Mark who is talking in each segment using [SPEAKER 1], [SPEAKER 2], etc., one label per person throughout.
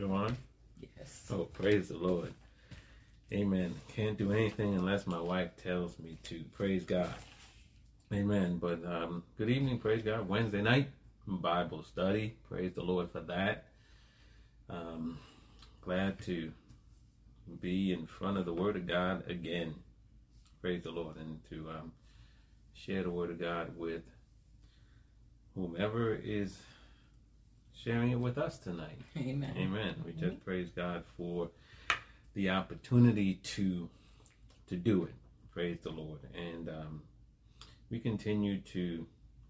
[SPEAKER 1] We're on?
[SPEAKER 2] Yes.
[SPEAKER 1] Oh, praise the Lord. Amen. Can't do anything unless my wife tells me to. Praise God. Amen. But um, good evening, praise God. Wednesday night Bible study. Praise the Lord for that. Um, glad to be in front of the Word of God again. Praise the Lord. And to um, share the Word of God with whomever is sharing it with us tonight.
[SPEAKER 2] Amen.
[SPEAKER 1] Amen. We just praise God for the opportunity to to do it. Praise the Lord. And um, we continue to,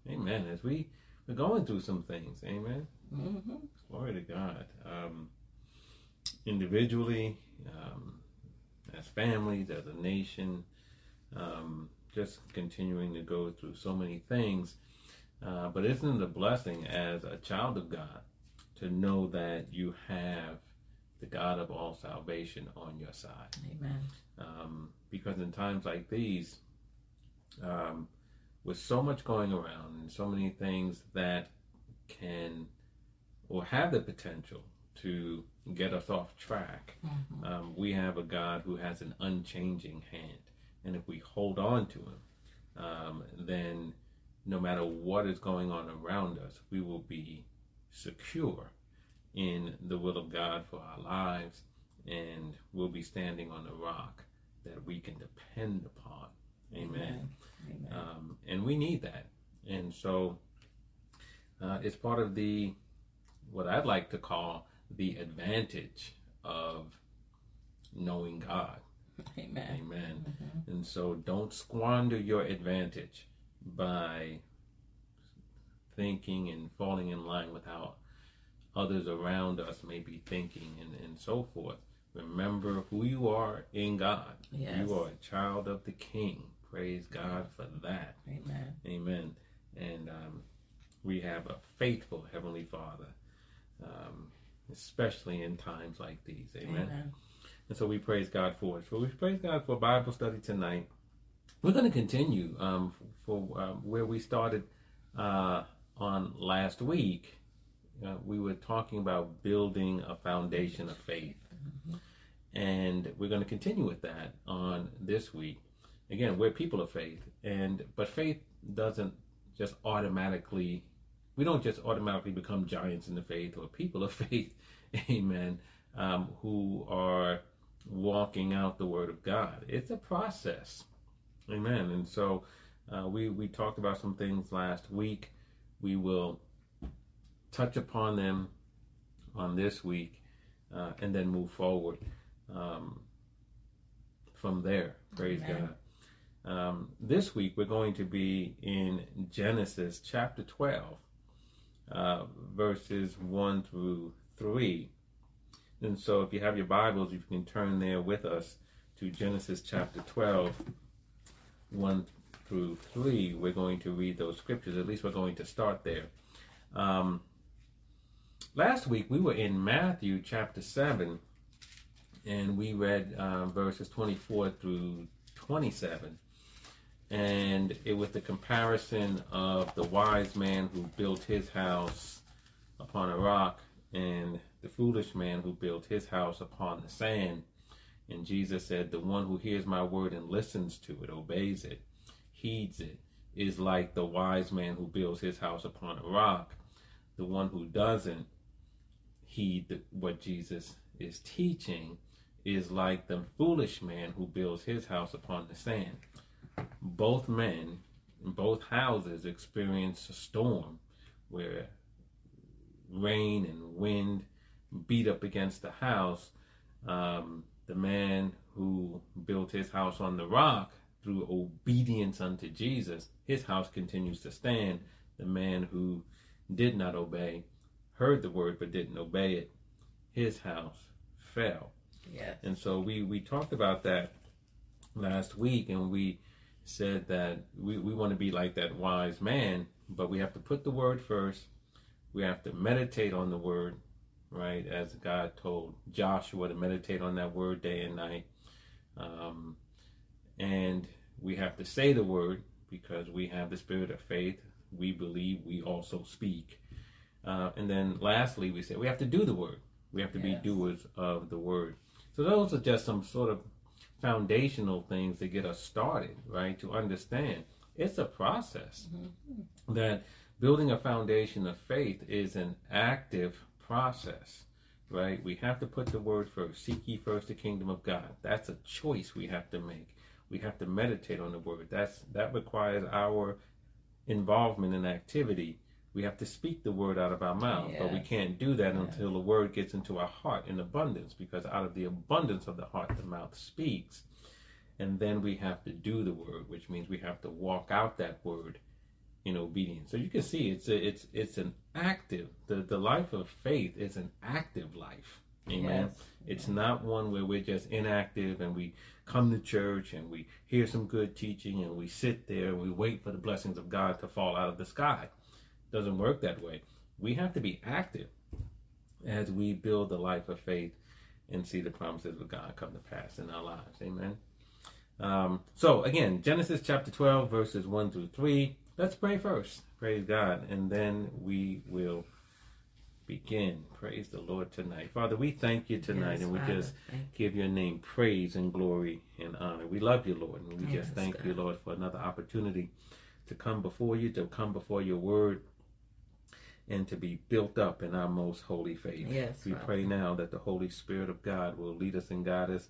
[SPEAKER 1] Amen. As we we're going through some things. Amen.
[SPEAKER 2] Mm-hmm.
[SPEAKER 1] Glory to God. Um, individually, um, as families, as a nation, um, just continuing to go through so many things. Uh, but isn't it a blessing as a child of God to know that you have the God of all salvation on your side?
[SPEAKER 2] Amen.
[SPEAKER 1] Um, because in times like these, um, with so much going around and so many things that can or have the potential to get us off track,
[SPEAKER 2] Mhm.
[SPEAKER 1] um, we have a God who has an unchanging hand. And if we hold on to Him, um, then no matter what is going on around us, we will be secure in the will of God for our lives, and we'll be standing on the rock that we can depend upon. Amen.
[SPEAKER 2] Amen.
[SPEAKER 1] Um, and we need that. And so uh, it's part of the, what I'd like to call the advantage of knowing God.
[SPEAKER 2] Amen.
[SPEAKER 1] Amen.
[SPEAKER 2] Mhm.
[SPEAKER 1] And so don't squander your advantage by thinking and falling in line with how others around us may be thinking and, and so forth. Remember who you are in God.
[SPEAKER 2] Yes.
[SPEAKER 1] You are a child of the King. Praise God for that.
[SPEAKER 2] Amen.
[SPEAKER 1] Amen. And um, we have a faithful Heavenly Father, um, especially in times like these. Amen.
[SPEAKER 2] Amen.
[SPEAKER 1] And so we praise God for it. So we praise God for Bible study tonight. We're going to continue um, for uh, where we started uh, on last week. Uh, we were talking about building a foundation of faith. And we're going to continue with that on this week. Again, we're people of faith, and but faith doesn't just automatically. We don't just automatically become giants in the faith or people of faith, Amen. Um, who are walking out the Word of God. It's a process, Amen. And so uh, we we talked about some things last week. We will touch upon them on this week, uh, and then move forward um, from there. Praise
[SPEAKER 2] Amen.
[SPEAKER 1] God. Um, this week we're going to be in Genesis chapter 12, uh, verses 1 through 3. And so if you have your Bibles, you can turn there with us to Genesis chapter 12, 1 through 3. We're going to read those scriptures. At least we're going to start there. Um, last week we were in Matthew chapter 7, and we read uh, verses 24 through 27 and it was the comparison of the wise man who built his house upon a rock and the foolish man who built his house upon the sand. And Jesus said, The one who hears my word and listens to it, obeys it, heeds it, is like the wise man who builds his house upon a rock. The one who doesn't heed what Jesus is teaching is like the foolish man who builds his house upon the sand both men both houses experienced a storm where rain and wind beat up against the house. Um, the man who built his house on the rock through obedience unto Jesus, his house continues to stand. The man who did not obey, heard the word but didn't obey it, his house fell.
[SPEAKER 2] Yes.
[SPEAKER 1] And so we, we talked about that last week and we said that we, we want to be like that wise man, but we have to put the word first. We have to meditate on the word, right? As God told Joshua to meditate on that word day and night. Um, and we have to say the word because we have the spirit of faith. We believe, we also speak. Uh, and then lastly, we say we have to do the word, We have to
[SPEAKER 2] Yes.
[SPEAKER 1] be doers of the word. So those are just some sort of foundational things to get us started, right? To understand it's a process. That building a foundation of faith is an active process, right? We have to put the word first. Seek ye first the kingdom of God. That's a choice we have to make. We have to meditate on the word. That's that requires our involvement and activity. We have to speak the word out of our mouth, but we can't do that
[SPEAKER 2] Yes.
[SPEAKER 1] until the word gets into our heart in abundance, because out of the abundance of the heart, the mouth speaks. And then we have to do the word, which means we have to walk out that word in obedience. So you can see it's a, it's it's an active the the life of faith is an active life. Amen.
[SPEAKER 2] Yes.
[SPEAKER 1] It's not one where we're just inactive and we come to church and we hear some good teaching and we sit there and we wait for the blessings of God to fall out of the sky. It doesn't work that way. We have to be active as we build the life of faith and see the promises of God come to pass in our lives. Amen. Um, so again, Genesis chapter 12, verses 1 through 3. Let's pray first. Praise God. And then we will begin. Praise the Lord tonight. Father, we thank you tonight
[SPEAKER 2] Yes,
[SPEAKER 1] and we
[SPEAKER 2] Father,
[SPEAKER 1] just
[SPEAKER 2] thank
[SPEAKER 1] give your name praise and glory and honor. We love you, Lord, and we just thank
[SPEAKER 2] God.
[SPEAKER 1] you, Lord, for another opportunity to come before you, to come before your word, and to be built up in our most holy faith.
[SPEAKER 2] Yes,
[SPEAKER 1] we
[SPEAKER 2] Father.
[SPEAKER 1] pray now that the Holy Spirit of God will lead us and guide us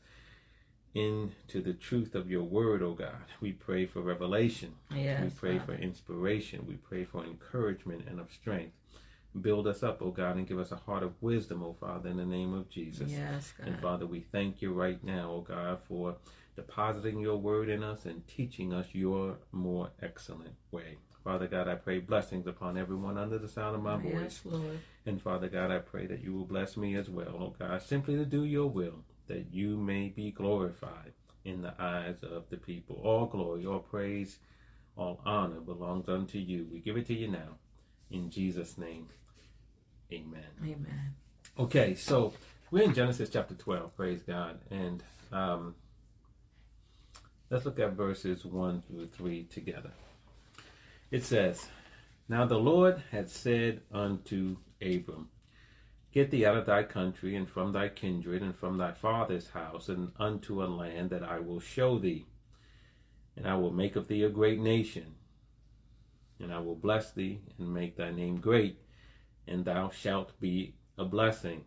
[SPEAKER 1] into the truth of your word, O God. We pray for revelation.
[SPEAKER 2] Yes,
[SPEAKER 1] we pray
[SPEAKER 2] Father.
[SPEAKER 1] for inspiration. We pray for encouragement and of strength. Build us up, O God, and give us a heart of wisdom, O Father, in the name of Jesus.
[SPEAKER 2] Yes, God.
[SPEAKER 1] And Father, we thank you right now, O God, for depositing your word in us and teaching us your more excellent way. Father God, I pray blessings upon everyone under the sound of my voice.
[SPEAKER 2] Yes, Lord.
[SPEAKER 1] And Father God, I pray that you will bless me as well, oh God, simply to do your will, that you may be glorified in the eyes of the people. All glory, all praise, all honor belongs unto you. We give it to you now. In Jesus' name, amen.
[SPEAKER 2] Amen.
[SPEAKER 1] Okay, so we're in Genesis chapter 12, praise God. And um, let's look at verses 1 through 3 together. It says, Now the Lord had said unto Abram, Get thee out of thy country, and from thy kindred, and from thy father's house, and unto a land that I will show thee. And I will make of thee a great nation, and I will bless thee, and make thy name great, and thou shalt be a blessing.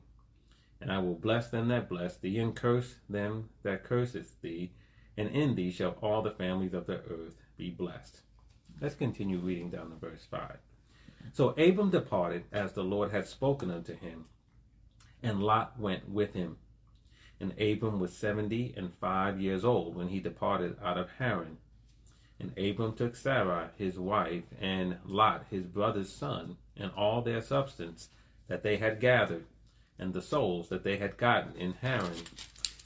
[SPEAKER 1] And I will bless them that bless thee, and curse them that curseth thee, and in thee shall all the families of the earth be blessed. Let's continue reading down to verse 5. So Abram departed as the Lord had spoken unto him, and Lot went with him. And Abram was seventy and five years old when he departed out of Haran. And Abram took Sarai his wife, and Lot his brother's son, and all their substance that they had gathered, and the souls that they had gotten in Haran.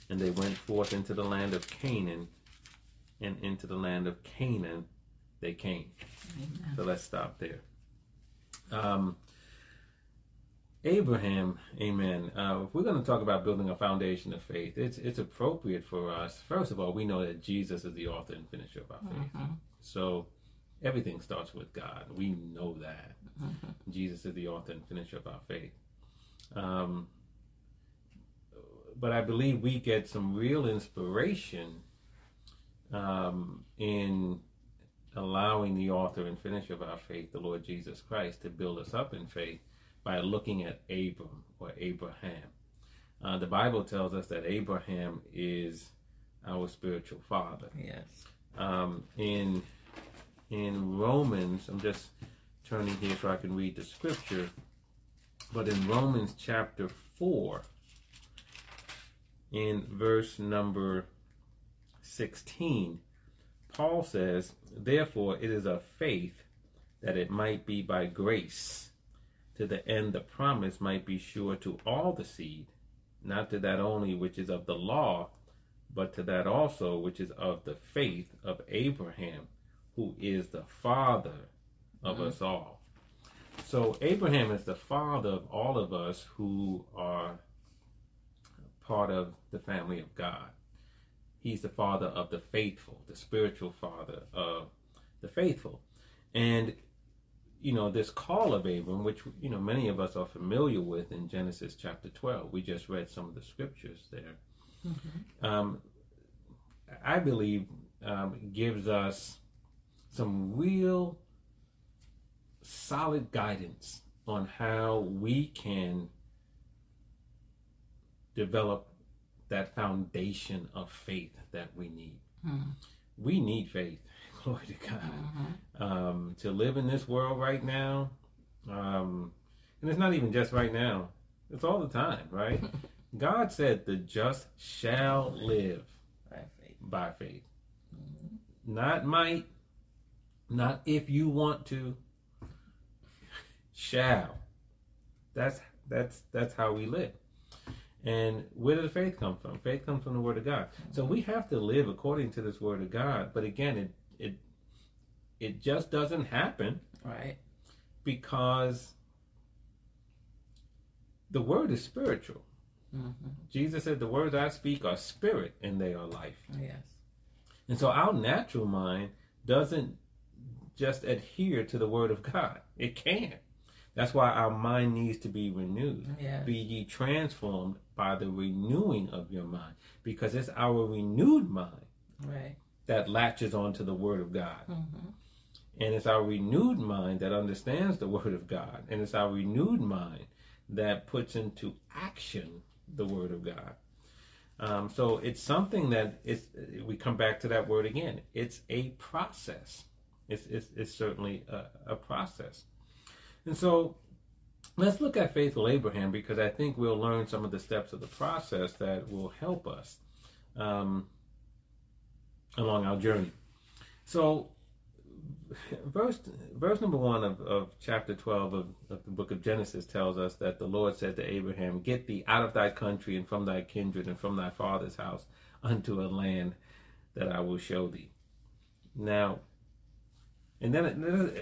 [SPEAKER 1] And they went forth into the land of Canaan, and into the land of Canaan they came.
[SPEAKER 2] Amen.
[SPEAKER 1] So let's stop there. Um, Abraham, amen. Uh, if we're going to talk about building a foundation of faith, it's it's appropriate for us. First of all, we know that Jesus is the author and finisher of our faith.
[SPEAKER 2] Mhm.
[SPEAKER 1] So everything starts with God. We know that.
[SPEAKER 2] Mhm.
[SPEAKER 1] Jesus is the author and finisher of our faith. Um, but I believe we get some real inspiration um, in allowing the author and finisher of our faith, the Lord Jesus Christ, to build us up in faith by looking at Abram or Abraham. Uh, the Bible tells us that Abraham is our spiritual father
[SPEAKER 2] Yes.
[SPEAKER 1] um, in in Romans. I'm just turning here so I can read the scripture. But in Romans chapter four, in verse number sixteen, Paul says, "Therefore it is of faith that it might be by grace, to the end the promise might be sure to all the seed, not to that only which is of the law." but to that also which is of the faith of Abraham, who is the father of mm-hmm. us all. So Abraham is the father of all of us who are part of the family of God. He's the father of the faithful, the spiritual father of the faithful. And you know, this call of Abram, which, you know, many of us are familiar with in Genesis chapter 12. We just read some of the scriptures there. Mm-hmm. Um, I believe um, gives us some real solid guidance on how we can develop that foundation of faith that we need. Mm. We need faith, glory to God, mm-hmm. um, to live in this world right now. Um, and it's not even just right now, it's all the time, right? God said, The just shall live by faith. By faith. Mm-hmm. Not might, not if you want to, shall. That's that's that's how we live. And where does faith come from? Faith comes from the Word of God. So we have to live according to this Word of God. But again, it it it just doesn't happen.
[SPEAKER 2] Right.
[SPEAKER 1] Because the Word is spiritual. Mm-hmm. Jesus said, "The words I speak are spirit, and they are life."
[SPEAKER 2] Yes.
[SPEAKER 1] And so our natural mind doesn't just adhere to the Word of God. It can't. That's why our mind needs to be renewed.
[SPEAKER 2] Yes.
[SPEAKER 1] Be ye transformed by the renewing of your mind, because it's our renewed mind
[SPEAKER 2] right.
[SPEAKER 1] that latches onto the Word of God.
[SPEAKER 2] Mm-hmm.
[SPEAKER 1] And it's our renewed mind that understands the Word of God. And it's our renewed mind that puts into action the Word of God. Um, so it's something that it's, we come back to that word again. It's a process. It's, it's, it's certainly a, a process. And so let's look at faithful Abraham because I think we'll learn some of the steps of the process that will help us um, along our journey. So, verse verse number one of, of chapter 12 of, of the book of Genesis tells us that the Lord said to Abraham, Get thee out of thy country and from thy kindred and from thy father's house unto a land that I will show thee. Now, and then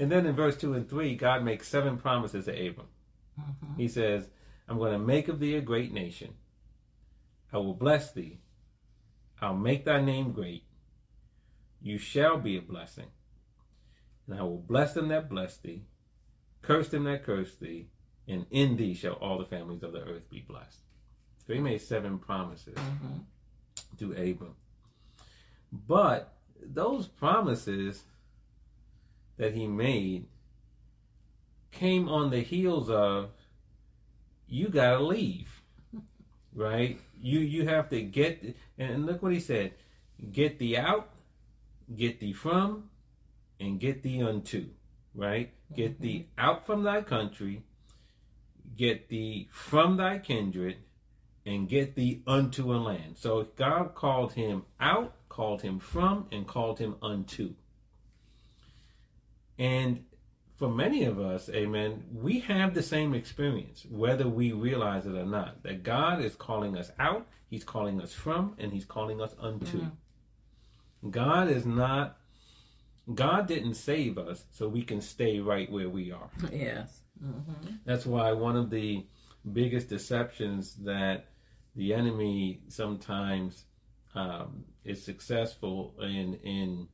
[SPEAKER 1] and then in verse 2 and 3, God makes seven promises to Abram. Mm-hmm. He says, I'm going to make of thee a great nation. I will bless thee. I'll make thy name great. You shall be a blessing. And I will bless them that bless thee, curse them that curse thee, and in thee shall all the families of the earth be blessed. So he made seven promises mm-hmm. to Abram. But those promises that he made came on the heels of you got to leave. Right? You you have to get and look what he said. Get thee out, get thee from, and get thee unto. Right? Get mm-hmm. thee out from thy country, get thee from thy kindred, and get thee unto a land. So God called him out, called him from, and called him unto. And for many of us, amen, we have the same experience, whether we realize it or not, that God is calling us out, He's calling us from, and He's calling us unto. Mm-hmm. God is not, God didn't save us so we can stay right where we are.
[SPEAKER 2] Yes. Mm-hmm.
[SPEAKER 1] That's why one of the biggest deceptions that the enemy sometimes um, is successful in, in,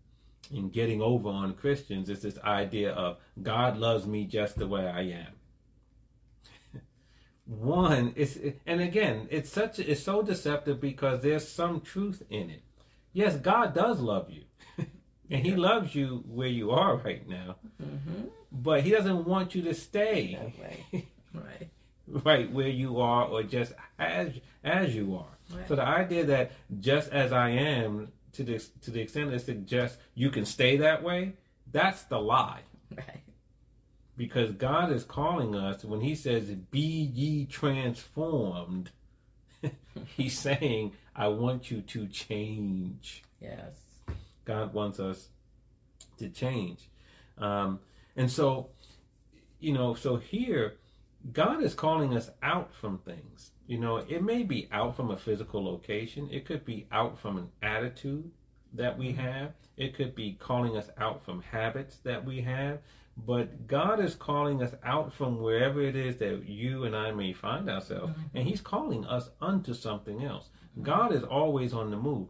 [SPEAKER 1] in getting over on Christians is this idea of God loves me just the way I am. One is, and again, it's such it's so deceptive because there's some truth in it. Yes, God does love you, and He loves you where you are right now. Mm-hmm. But He doesn't want you to stay
[SPEAKER 2] right,
[SPEAKER 1] right where you are, or just as as you are. Right. So the idea that just as I am to the to the extent that it suggests you can stay that way, that's the lie.
[SPEAKER 2] Right.
[SPEAKER 1] Because God is calling us when He says, "Be ye transformed." he's saying, "I want you to change."
[SPEAKER 2] Yes.
[SPEAKER 1] God wants us to change, um, and so, you know, so here, God is calling us out from things. You know, it may be out from a physical location, it could be out from an attitude that we mm-hmm. have, it could be calling us out from habits that we have. But God is calling us out from wherever it is that you and I may find ourselves, mm-hmm. and He's calling us unto something else. Mm-hmm. God is always on the move.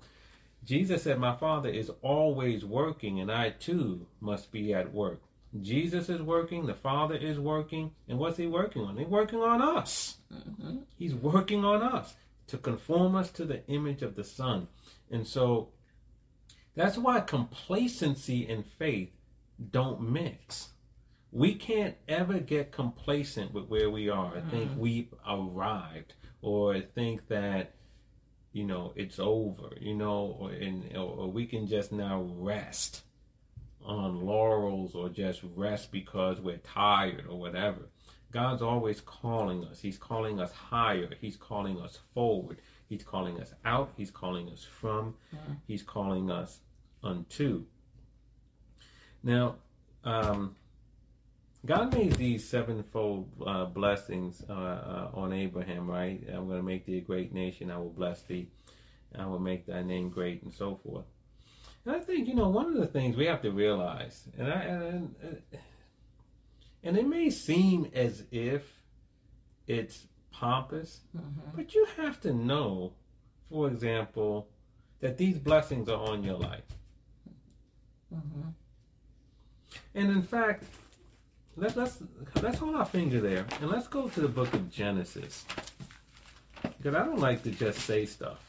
[SPEAKER 1] Jesus said, My Father is always working, and I too must be at work. Jesus is working, the Father is working, and what's he working on? He's working on us.
[SPEAKER 2] Mm-hmm.
[SPEAKER 1] He's working on us to conform us to the image of the Son. And so that's why complacency and faith don't mix. We can't ever get complacent with where we are and think we've arrived or think that you know it's over, you know, or, and, or we can just now rest on laurels or just rest because we're tired or whatever. God's always calling us. He's calling us higher. He's calling us forward. He's calling us out. He's calling us from. He's calling us unto. Now, um, God made these sevenfold uh, blessings uh, uh, on Abraham, right? I'm going to make thee a great nation. I will bless thee. I will make thy name great, and so forth. And I think you know one of the things we have to realize, and I and, and, and it may seem as if it's pompous,
[SPEAKER 2] Mm-hmm.
[SPEAKER 1] but you have to know, for example, that these blessings are on your life.
[SPEAKER 2] Mm-hmm.
[SPEAKER 1] And in fact, let, let's let's hold our finger there and let's go to the book of Genesis. Because I don't like to just say stuff.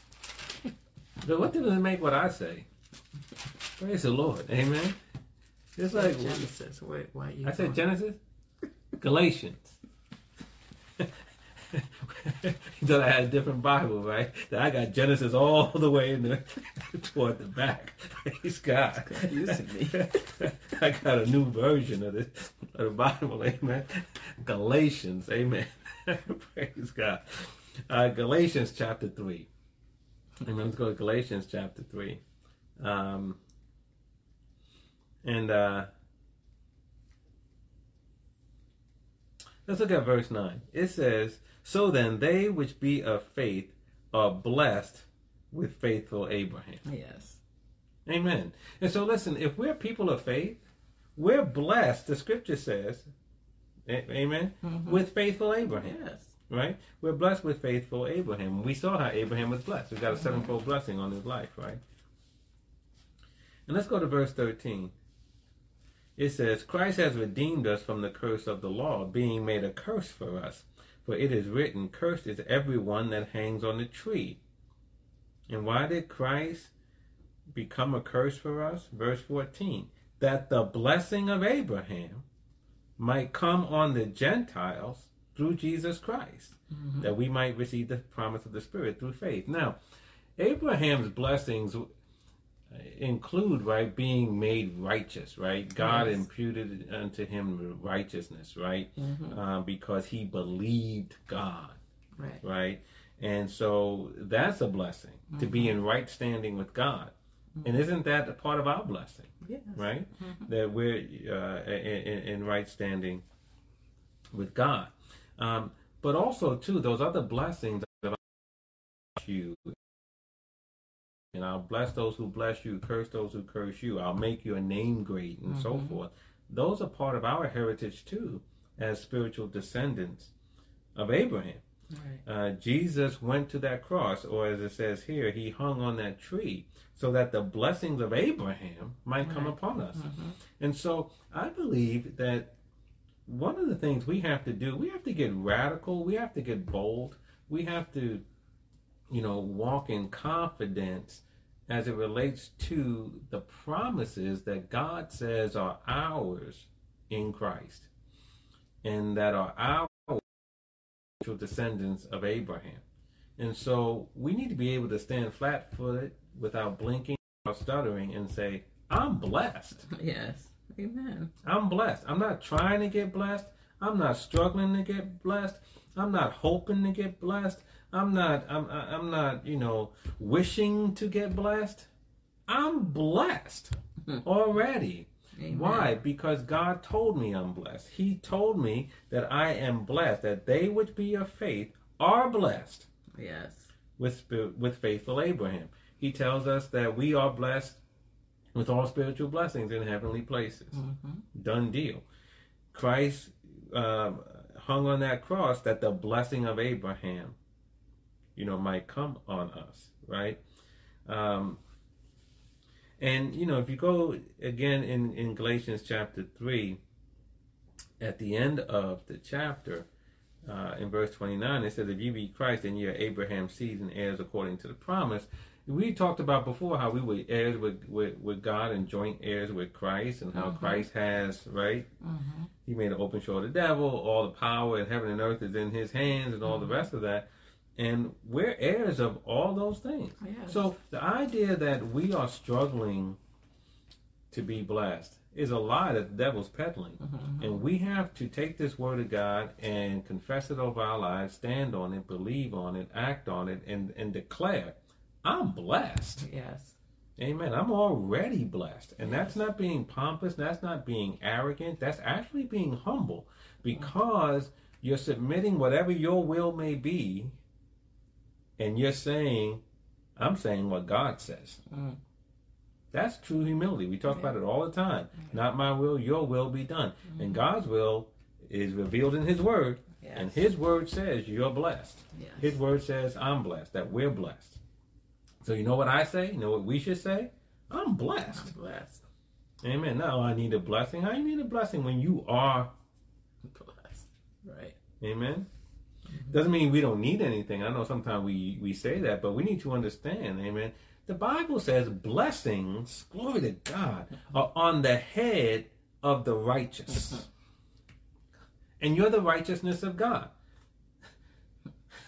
[SPEAKER 1] But what did it make what I say? Praise the Lord. Amen. It's like
[SPEAKER 2] Genesis. Wait, why you?
[SPEAKER 1] I said? Genesis? Galatians. that I had a different Bible, right? That I got Genesis all the way in the toward the back. Praise God.
[SPEAKER 2] confusing me.
[SPEAKER 1] I got a new version of the, of the Bible, amen. Galatians, amen. Praise God. Uh, Galatians chapter 3. Amen. Let's go to Galatians chapter 3. Um, and uh, let's look at verse 9. It says, So then they which be of faith are blessed with faithful Abraham.
[SPEAKER 2] yes.
[SPEAKER 1] Amen. And so, listen, if we're people of faith, we're blessed, the scripture says, amen,
[SPEAKER 2] Mhm.
[SPEAKER 1] with faithful Abraham,
[SPEAKER 2] Yes.
[SPEAKER 1] right? We're blessed with faithful Abraham. We saw how Abraham was blessed. We got a sevenfold blessing on his life, right? And let's go to verse 13. It says, Christ has redeemed us from the curse of the law, being made a curse for us. For it is written, Cursed is everyone that hangs on the tree. And why did Christ become a curse for us? Verse 14. That the blessing of Abraham might come on the Gentiles through Jesus Christ,
[SPEAKER 2] Mhm.
[SPEAKER 1] that we might receive the promise of the Spirit through faith. Now, Abraham's blessings include right being made righteous right god
[SPEAKER 2] Yes.
[SPEAKER 1] imputed unto him righteousness right
[SPEAKER 2] Mhm.
[SPEAKER 1] uh, because he believed god
[SPEAKER 2] Right.
[SPEAKER 1] right and so that's a blessing to be in right standing with god and isn't that a part of our blessing
[SPEAKER 2] Yes.
[SPEAKER 1] right
[SPEAKER 2] Mhm.
[SPEAKER 1] that we're uh, in, in in right standing with god um, but also too those other blessings that you and I'll bless those who bless you, curse those who curse you. I'll make your name great, and so
[SPEAKER 2] Mhm.
[SPEAKER 1] forth. Those are part of our heritage too, as spiritual descendants of Abraham.
[SPEAKER 2] Right.
[SPEAKER 1] Uh, Jesus went to that cross, or as it says here, he hung on that tree so that the blessings of Abraham might come upon us.
[SPEAKER 2] Mhm.
[SPEAKER 1] And so I believe that one of the things we have to do, we have to get radical, we have to get bold, we have to, you know, walk in confidence as it relates to the promises that God says are ours in Christ and that are our spiritual descendants of Abraham. And so we need to be able to stand flat footed without blinking or stuttering and say, I'm blessed.
[SPEAKER 2] Yes. Amen.
[SPEAKER 1] I'm blessed. I'm not trying to get blessed. I'm not struggling to get blessed. I'm not hoping to get blessed. I'm not I'm I'm not, you know, wishing to get blessed. I'm blessed already.
[SPEAKER 2] Amen.
[SPEAKER 1] Why? Because God told me I'm blessed. He told me that I am blessed, that they which be of faith are blessed
[SPEAKER 2] Yes.
[SPEAKER 1] with with faithful Abraham. He tells us that we are blessed with all spiritual blessings in heavenly places.
[SPEAKER 2] Mhm.
[SPEAKER 1] Done deal. Christ um, hung on that cross that the blessing of Abraham, you know, might come on us, right? Um, and you know, if you go again in in Galatians chapter three, at the end of the chapter, uh, in verse 29, it says, If you be Christ, then you are Abraham's seed and heirs according to the promise. We talked about before how we were heirs with, with, with God and joint heirs with Christ, and how
[SPEAKER 2] Mhm.
[SPEAKER 1] Christ has, right?
[SPEAKER 2] Mm-hmm.
[SPEAKER 1] He made an open show to the devil. All the power in heaven and earth is in his hands, and all the rest of that. And we're heirs of all those things.
[SPEAKER 2] Yes.
[SPEAKER 1] So the idea that we are struggling to be blessed is a lie that the devil's peddling.
[SPEAKER 2] Mhm.
[SPEAKER 1] And we have to take this word of God and confess it over our lives, stand on it, believe on it, act on it, and, and declare, I'm blessed.
[SPEAKER 2] Yes.
[SPEAKER 1] Amen. I'm already blessed. And that's not being pompous, that's not being arrogant, that's actually being humble because you're submitting whatever your will may be and you're saying, I'm saying what God says.
[SPEAKER 2] Mm.
[SPEAKER 1] That's true humility. We talk about it all the time. Not my will, your will be done. And God's will is revealed in His Word,
[SPEAKER 2] Yes.
[SPEAKER 1] and His Word says you're blessed.
[SPEAKER 2] Yes.
[SPEAKER 1] His Word says I'm blessed, that we're blessed. So you know what I say? You know what we should say? I'm blessed.
[SPEAKER 2] I'm blessed.
[SPEAKER 1] Amen. Now I need a blessing. How you need a blessing when you are?
[SPEAKER 2] Blessed. Right.
[SPEAKER 1] Amen. Doesn't mean we don't need anything. I know sometimes we we say that, but we need to understand. Amen. The Bible says blessings, glory to God, are on the head of the righteous, and you're the righteousness of God.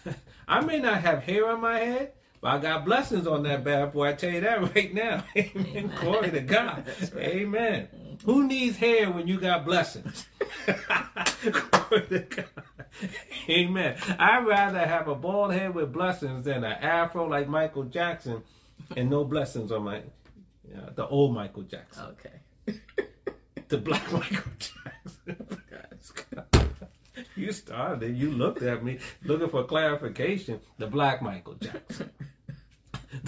[SPEAKER 1] I may not have hair on my head, but I got blessings on that bad boy. I tell you that right now. Amen.
[SPEAKER 2] Amen.
[SPEAKER 1] Glory to God.
[SPEAKER 2] Right.
[SPEAKER 1] Amen. Mm-hmm. Who needs hair when you got blessings? Glory to God. Amen. I'd rather have a bald head with blessings than an afro like Michael Jackson and no blessings on my, yeah, the old Michael Jackson,
[SPEAKER 2] Okay.
[SPEAKER 1] the black Michael Jackson.
[SPEAKER 2] Oh, God.
[SPEAKER 1] You started. You looked at me looking for clarification. The black Michael Jackson.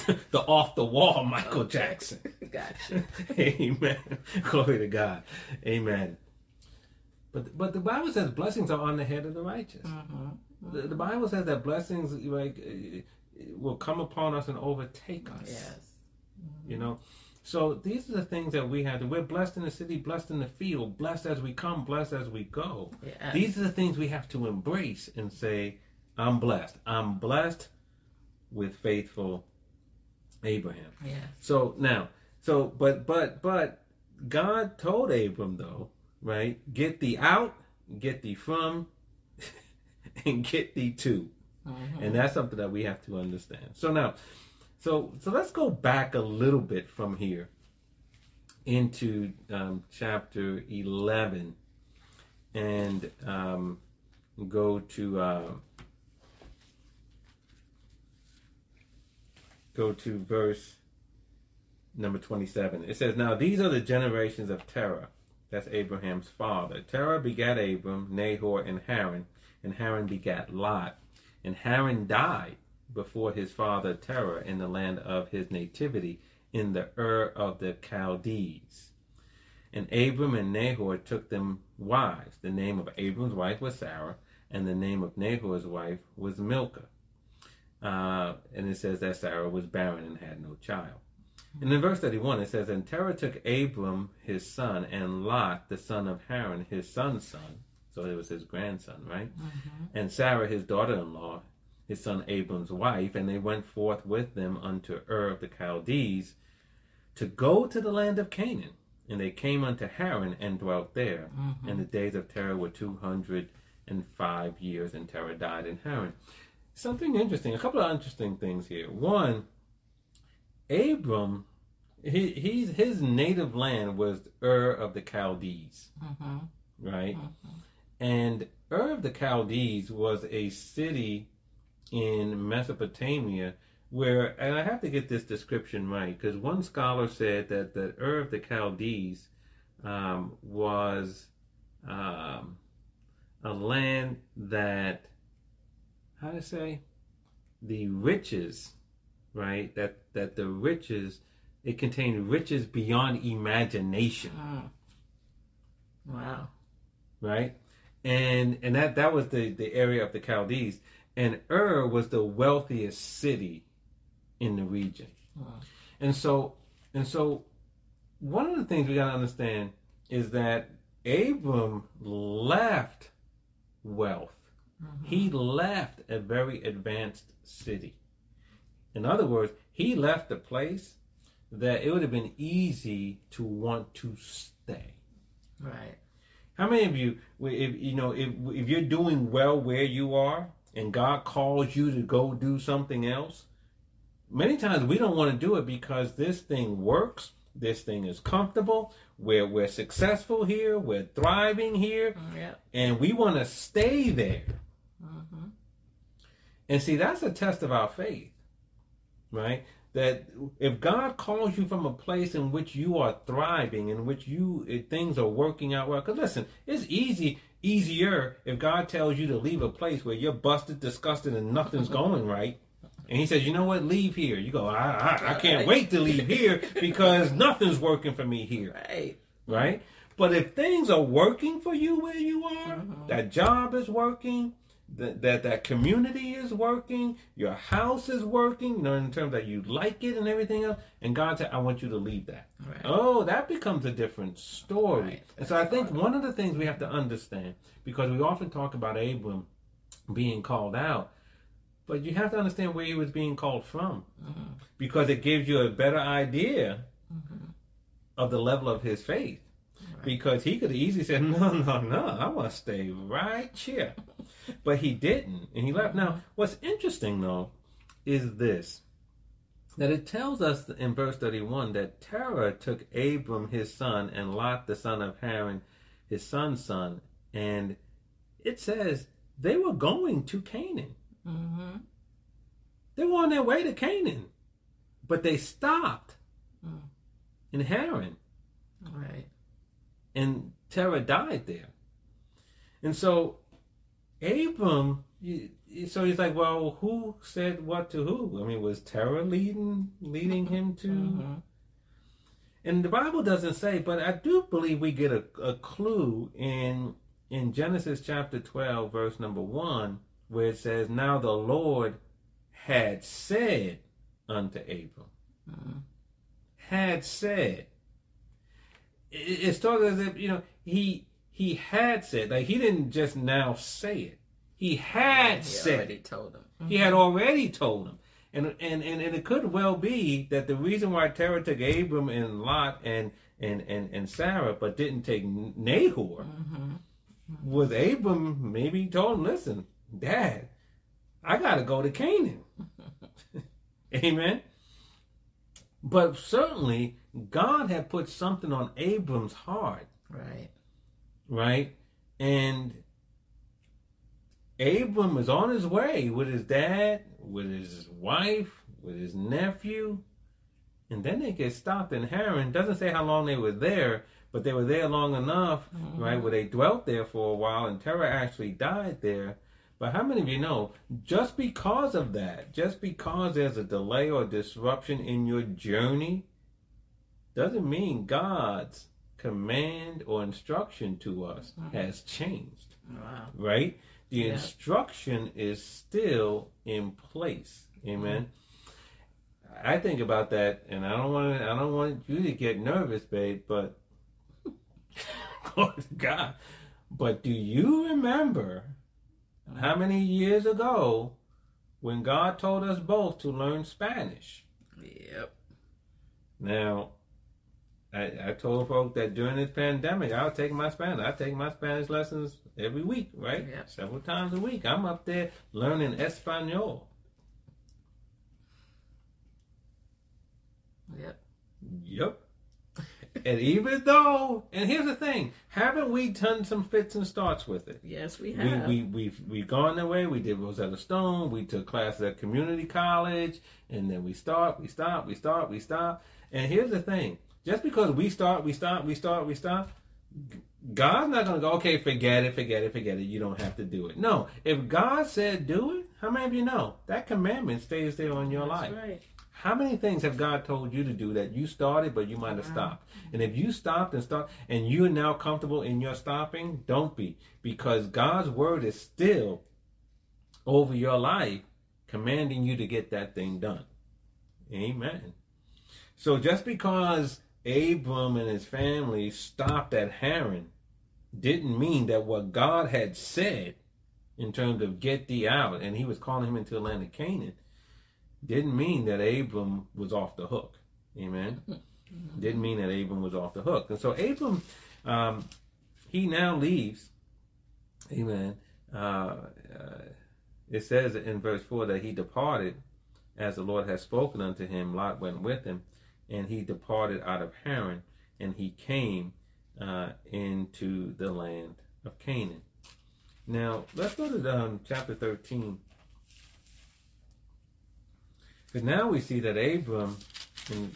[SPEAKER 1] the off the wall Michael Jackson.
[SPEAKER 2] Gotcha.
[SPEAKER 1] Amen. Glory to God. Amen. But but the Bible says blessings are on the head of the righteous.
[SPEAKER 2] Mm-hmm.
[SPEAKER 1] The, the Bible says that blessings like uh, will come upon us and overtake us.
[SPEAKER 2] Yes.
[SPEAKER 1] You know. So these are the things that we have to. We're blessed in the city, blessed in the field, blessed as we come, blessed as we go.
[SPEAKER 2] Yes.
[SPEAKER 1] These are the things we have to embrace and say, I'm blessed. I'm blessed with faithful Abraham.
[SPEAKER 2] Yes.
[SPEAKER 1] So now, so but but but God told Abram though, right? Get thee out, get thee from, and get thee to.
[SPEAKER 2] Mhm.
[SPEAKER 1] And that's something that we have to understand. So now, so so let's go back a little bit from here into um, chapter eleven, and um, go to uh, go to verse number twenty-seven. It says, "Now these are the generations of Terah." That's Abraham's father. Terah begat Abram, Nahor, and Haran, and Haran begat Lot. And Haran died before his father Terah in the land of his nativity, in the Ur of the Chaldees. And Abram and Nahor took them wives. The name of Abram's wife was Sarah, and the name of Nahor's wife was Milcah. Uh, and it says that Sarah was barren and had no child. And in verse 31, it says, And Terah took Abram his son, and Lot, the son of Haran, his son's son. So it was his grandson, right?
[SPEAKER 2] Mhm.
[SPEAKER 1] and Sarah his daughter-in-law, his son Abram's wife, and they went forth with them unto Ur of the Chaldees to go to the land of Canaan. And they came unto Haran and dwelt there.
[SPEAKER 2] Mhm.
[SPEAKER 1] And the days of Terah were two hundred and five years, and Terah died in Haran. Something interesting, a couple of interesting things here. One, Abram, he, he's his native land was Ur of the Chaldees,
[SPEAKER 2] Mhm.
[SPEAKER 1] right?
[SPEAKER 2] Mhm.
[SPEAKER 1] And Ur of the Chaldees was a city in Mesopotamia where, and I have to get this description right, because one scholar said that the Ur of the Chaldees um, was um, a land that, how to say, the riches, right? That that the riches, it contained riches beyond imagination
[SPEAKER 2] Mm. Wow.
[SPEAKER 1] right? And and that that was the the area of the Chaldees, and Ur was the wealthiest city in the region. And so and so, one of the things we got to understand is that Abram left wealth. Mm-hmm. He left a very advanced city. In other words, he left a place that it would have been easy to want to stay.
[SPEAKER 2] Right.
[SPEAKER 1] How many of you, if you know, if if you're doing well where you are, and God calls you to go do something else, many times we don't want to do it because this thing works. This thing is comfortable. We're we're successful here. We're thriving here,
[SPEAKER 2] Yep.
[SPEAKER 1] and we want to stay there.
[SPEAKER 2] Mm-hmm.
[SPEAKER 1] And see, that's a test of our faith, right? That if God calls you from a place in which you are thriving, in which you things are working out well, because listen, it's easy, easier if God tells you to leave a place where you're busted, disgusted, and nothing's going right. And he says, you know what, leave here. You go, I, I, I can't wait to leave here because nothing's working for me here
[SPEAKER 2] Right.
[SPEAKER 1] right? But if things are working for you where you are,
[SPEAKER 2] Mhm.
[SPEAKER 1] that job is working, that, that that community is working, your house is working, you know, in terms that you like it and everything else, and God said, I want you to leave that.
[SPEAKER 2] Right.
[SPEAKER 1] Oh, that becomes a different story.
[SPEAKER 2] Right.
[SPEAKER 1] And so I think one of the things we have to understand, because we often talk about Abram being called out, but you have to understand where he was being called from,
[SPEAKER 2] Mhm.
[SPEAKER 1] because it gives you a better idea
[SPEAKER 2] Mhm.
[SPEAKER 1] of the level of his faith
[SPEAKER 2] Right.
[SPEAKER 1] because he could easily said, "No, no, no, I want to stay right here," but he didn't, and he left. Now, what's interesting though is this: that it tells us in verse thirty-one that Terah took Abram his son and Lot the son of Haran, his son's son, and it says they were going to Canaan.
[SPEAKER 2] Mm-hmm.
[SPEAKER 1] They were on their way to Canaan, but they stopped
[SPEAKER 2] Mm.
[SPEAKER 1] in Haran.
[SPEAKER 2] Right.
[SPEAKER 1] and Terah died there. And so Abram, you- so he's like, well, who said what to who? I mean, was Terah leading leading him to?
[SPEAKER 2] Mhm.
[SPEAKER 1] And the Bible doesn't say, but I do believe we get a, a clue in in Genesis chapter twelve, verse number one, where it says, "Now the Lord had said unto Abram."
[SPEAKER 2] Mhm.
[SPEAKER 1] had said. It, it started as if you know he he had said like he didn't just now say it. He had
[SPEAKER 2] He
[SPEAKER 1] said it.
[SPEAKER 2] told him.
[SPEAKER 1] He had already told him. And, and and and it could well be that the reason why Terah took Abram and Lot and and and, and Sarah but didn't take Nahor
[SPEAKER 2] Mhm.
[SPEAKER 1] was Abram maybe told him, listen, Dad, I gotta go to Canaan. Amen. But certainly God had put something on Abram's heart,
[SPEAKER 2] Right.
[SPEAKER 1] Right? And Abram was on his way with his dad, with his wife, with his nephew, and then they get stopped in Haran. Doesn't say how long they were there, but they were there long enough,
[SPEAKER 2] Mhm.
[SPEAKER 1] right? Where they dwelt there for a while, and Terah actually died there. But how many of you know, just because of that, just because there's a delay or disruption in your journey, doesn't mean God's command or instruction to us
[SPEAKER 2] Mhm.
[SPEAKER 1] has changed,
[SPEAKER 2] Wow.
[SPEAKER 1] right? The
[SPEAKER 2] Yeah.
[SPEAKER 1] instruction is still in place. Amen. I think about that, and I don't want to. I don't want you to get nervous, babe. But Lord God, but do you remember how many years ago when God told us both to learn Spanish?
[SPEAKER 2] Yep.
[SPEAKER 1] Now, I, I told folks that during this pandemic, I'll take my Spanish. I take my Spanish lessons every week, right?
[SPEAKER 2] Yep.
[SPEAKER 1] Several times a week. I'm up there learning Espanol.
[SPEAKER 2] Yep.
[SPEAKER 1] Yep. and even though, and here's the thing, haven't we done some fits and starts with it?
[SPEAKER 2] Yes, we
[SPEAKER 1] We,
[SPEAKER 2] have.
[SPEAKER 1] we, we've, we've gone that way. We did Rosetta Stone. We took classes at community college. And then we start, we stop, we start, we stop. And here's the thing just because we start, we start, we start, we stop, God's not going to go, okay, forget it, forget it, forget it. You don't have to do it. No. If God said do it, how many of you know that commandment stays there on your
[SPEAKER 2] That's
[SPEAKER 1] life?
[SPEAKER 2] right.
[SPEAKER 1] How many things have God told you to do that you started but you might have
[SPEAKER 2] Wow.
[SPEAKER 1] stopped? And if you stopped and start and you're now comfortable in your stopping, don't be. Because God's word is still over your life, commanding you to get that thing done. Amen. So just because Abram and his family stopped at Haran didn't mean that what God had said in terms of get thee out, and he was calling him into the land of Canaan, didn't mean that Abram was off the hook. Amen. Mm-hmm. Didn't mean that Abram was off the hook. And so Abram, um, he now leaves. Amen. Uh, uh, it says in verse 4 that he departed as the Lord had spoken unto him. Lot went with him, and he departed out of Haran, and he came uh, into the land of Canaan. Now, let's go to um, chapter 13. Because now we see that Abram, in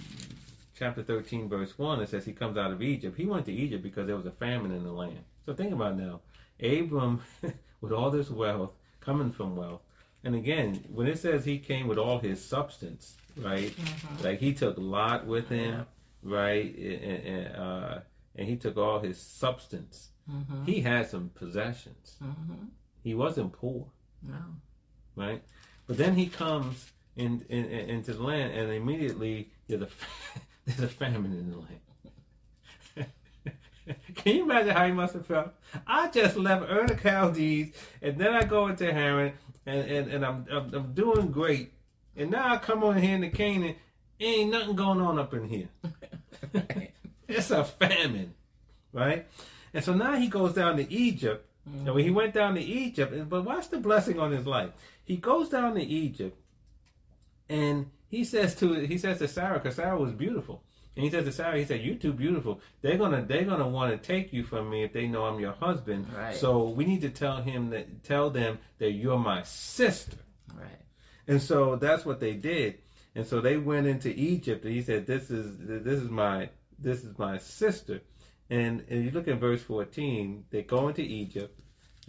[SPEAKER 1] chapter 13, verse 1, it says he comes out of Egypt. He went to Egypt because there was a famine in the land. So think about now. Abram, with all this wealth, coming from wealth, and again, when it says he came with all his substance, right? Mm-hmm. Like he took a Lot with him, yeah. right? And, and, uh, and, he took all his substance. Mm-hmm. He had some possessions. Mm-hmm. He wasn't poor.
[SPEAKER 2] No.
[SPEAKER 1] Right? But then he comes in, in, in, into the land, and immediately there's a, there's a famine in the land. Can you imagine how he must have felt? I just left Ur the Chaldees, and then I go into Haran, and, and, and I'm, I'm, I'm doing great, and now I come on here into Canaan, ain't nothing going on up in here. it's a famine, right? And so now he goes down to Egypt. Mm-hmm. And when he went down to Egypt, but watch the blessing on his life. He goes down to Egypt, and he says to he says to Sarah, because Sarah was beautiful. And he says to Sarah, he said, "You're too beautiful. They're gonna they're gonna want to take you from me if they know I'm your husband. Right. So we need to tell him that tell them that you're my sister.
[SPEAKER 2] Right.
[SPEAKER 1] And so that's what they did. And so they went into Egypt, and he said, "This is this is my this is my sister." And, and you look at verse 14, they go into Egypt.